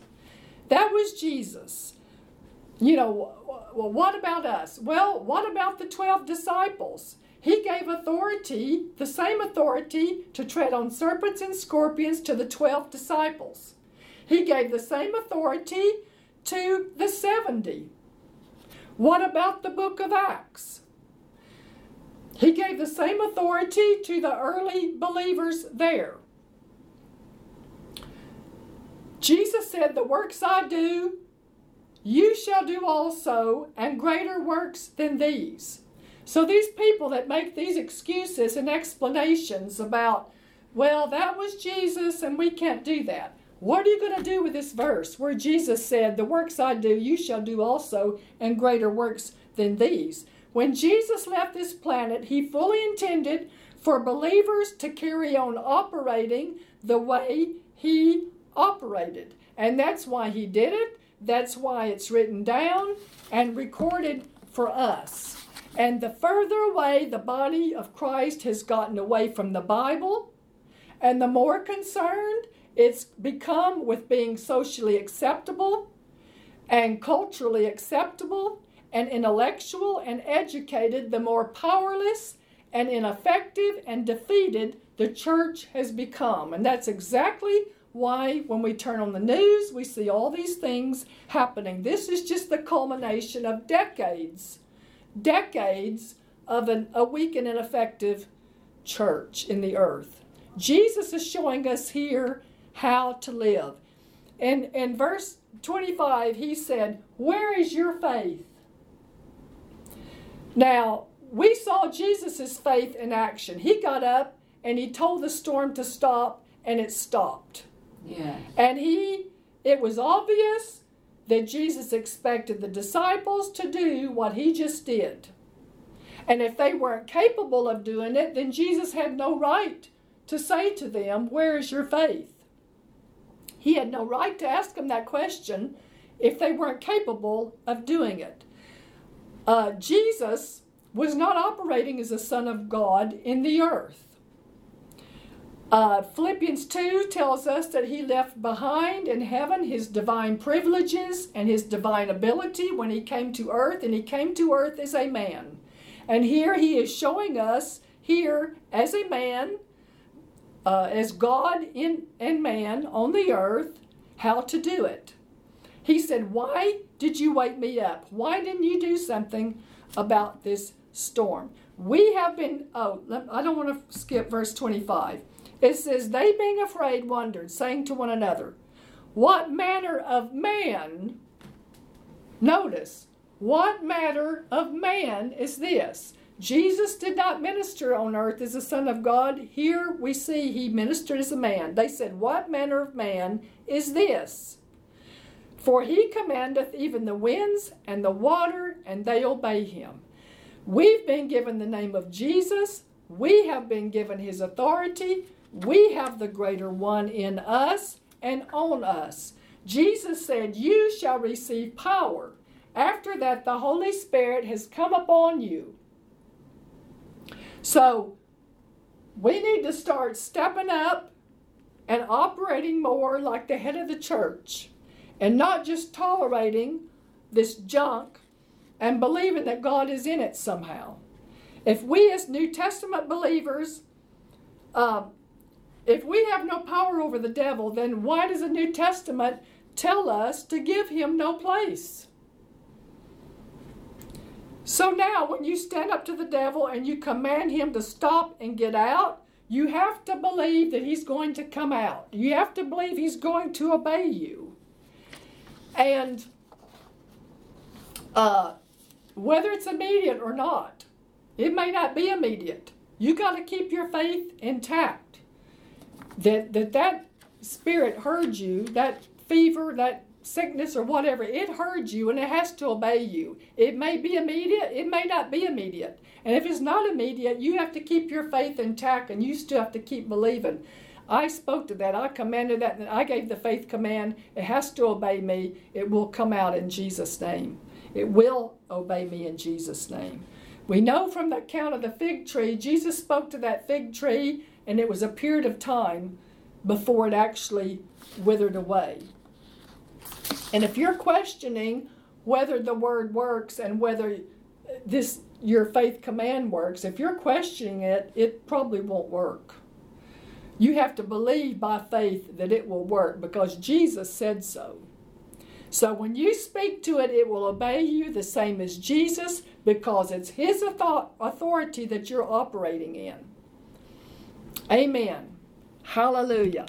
That was Jesus." You know, well, what about us? Well, what about the 12 disciples? He gave authority, the same authority, to tread on serpents and scorpions to the 12 disciples. He gave the same authority to the 70. What about the book of Acts? He gave the same authority to the early believers there. Jesus said, The works I do, you shall do also, and greater works than these. So these people that make these excuses and explanations about, well, that was Jesus and we can't do that. What are you going to do with this verse where Jesus said, The works I do, you shall do also, and greater works than these? When Jesus left this planet, he fully intended for believers to carry on operating the way he operated. And that's why he did it. That's why it's written down and recorded for us. And the further away the body of Christ has gotten away from the Bible, and the more concerned it's become with being socially acceptable and culturally acceptable and intellectual and educated, the more powerless and ineffective and defeated the church has become. And that's exactly why, when we turn on the news, we see all these things happening. This is just the culmination of decades, decades of an, a weak and ineffective church in the earth. Jesus is showing us here how to live. And in verse 25, he said, Where is your faith? Now, we saw Jesus' faith in action. He got up and he told the storm to stop, and it stopped. Yeah. And he, it was obvious that Jesus expected the disciples to do what he just did. And if they weren't capable of doing it, then Jesus had no right to say to them, Where is your faith? He had no right to ask them that question if they weren't capable of doing it. Uh, Jesus was not operating as a Son of God in the earth. Uh, Philippians 2 tells us that he left behind in heaven his divine privileges and his divine ability when he came to earth, and he came to earth as a man. And here he is showing us, here as a man, uh, as God in, and man on the earth, how to do it. He said, Why did you wake me up? Why didn't you do something about this storm? We have been, oh, I don't want to skip verse 25. It says, They being afraid wondered, saying to one another, What manner of man, notice, what manner of man is this? Jesus did not minister on earth as the Son of God. Here we see he ministered as a man. They said, What manner of man is this? For he commandeth even the winds and the water, and they obey him. We've been given the name of Jesus. We have been given his authority. We have the greater one in us and on us. Jesus said, You shall receive power. After that, the Holy Spirit has come upon you. So, we need to start stepping up and operating more like the head of the church and not just tolerating this junk and believing that God is in it somehow. If we, as New Testament believers, uh, if we have no power over the devil, then why does the New Testament tell us to give him no place? So now, when you stand up to the devil and you command him to stop and get out, you have to believe that he's going to come out. You have to believe he's going to obey you. And uh, whether it's immediate or not, it may not be immediate. You got to keep your faith intact. That that that spirit heard you, that fever, that sickness or whatever, it heard you and it has to obey you. It may be immediate, it may not be immediate. And if it's not immediate, you have to keep your faith intact and you still have to keep believing. I spoke to that. I commanded that. And I gave the faith command. It has to obey me. It will come out in Jesus' name. It will obey me in Jesus' name. We know from the account of the fig tree, Jesus spoke to that fig tree, and it was a period of time before it actually withered away. And if you're questioning whether the word works and whether this your faith command works, if you're questioning it, it probably won't work. You have to believe by faith that it will work because Jesus said so. So when you speak to it, it will obey you the same as Jesus because it's His authority that you're operating in. Amen. Hallelujah.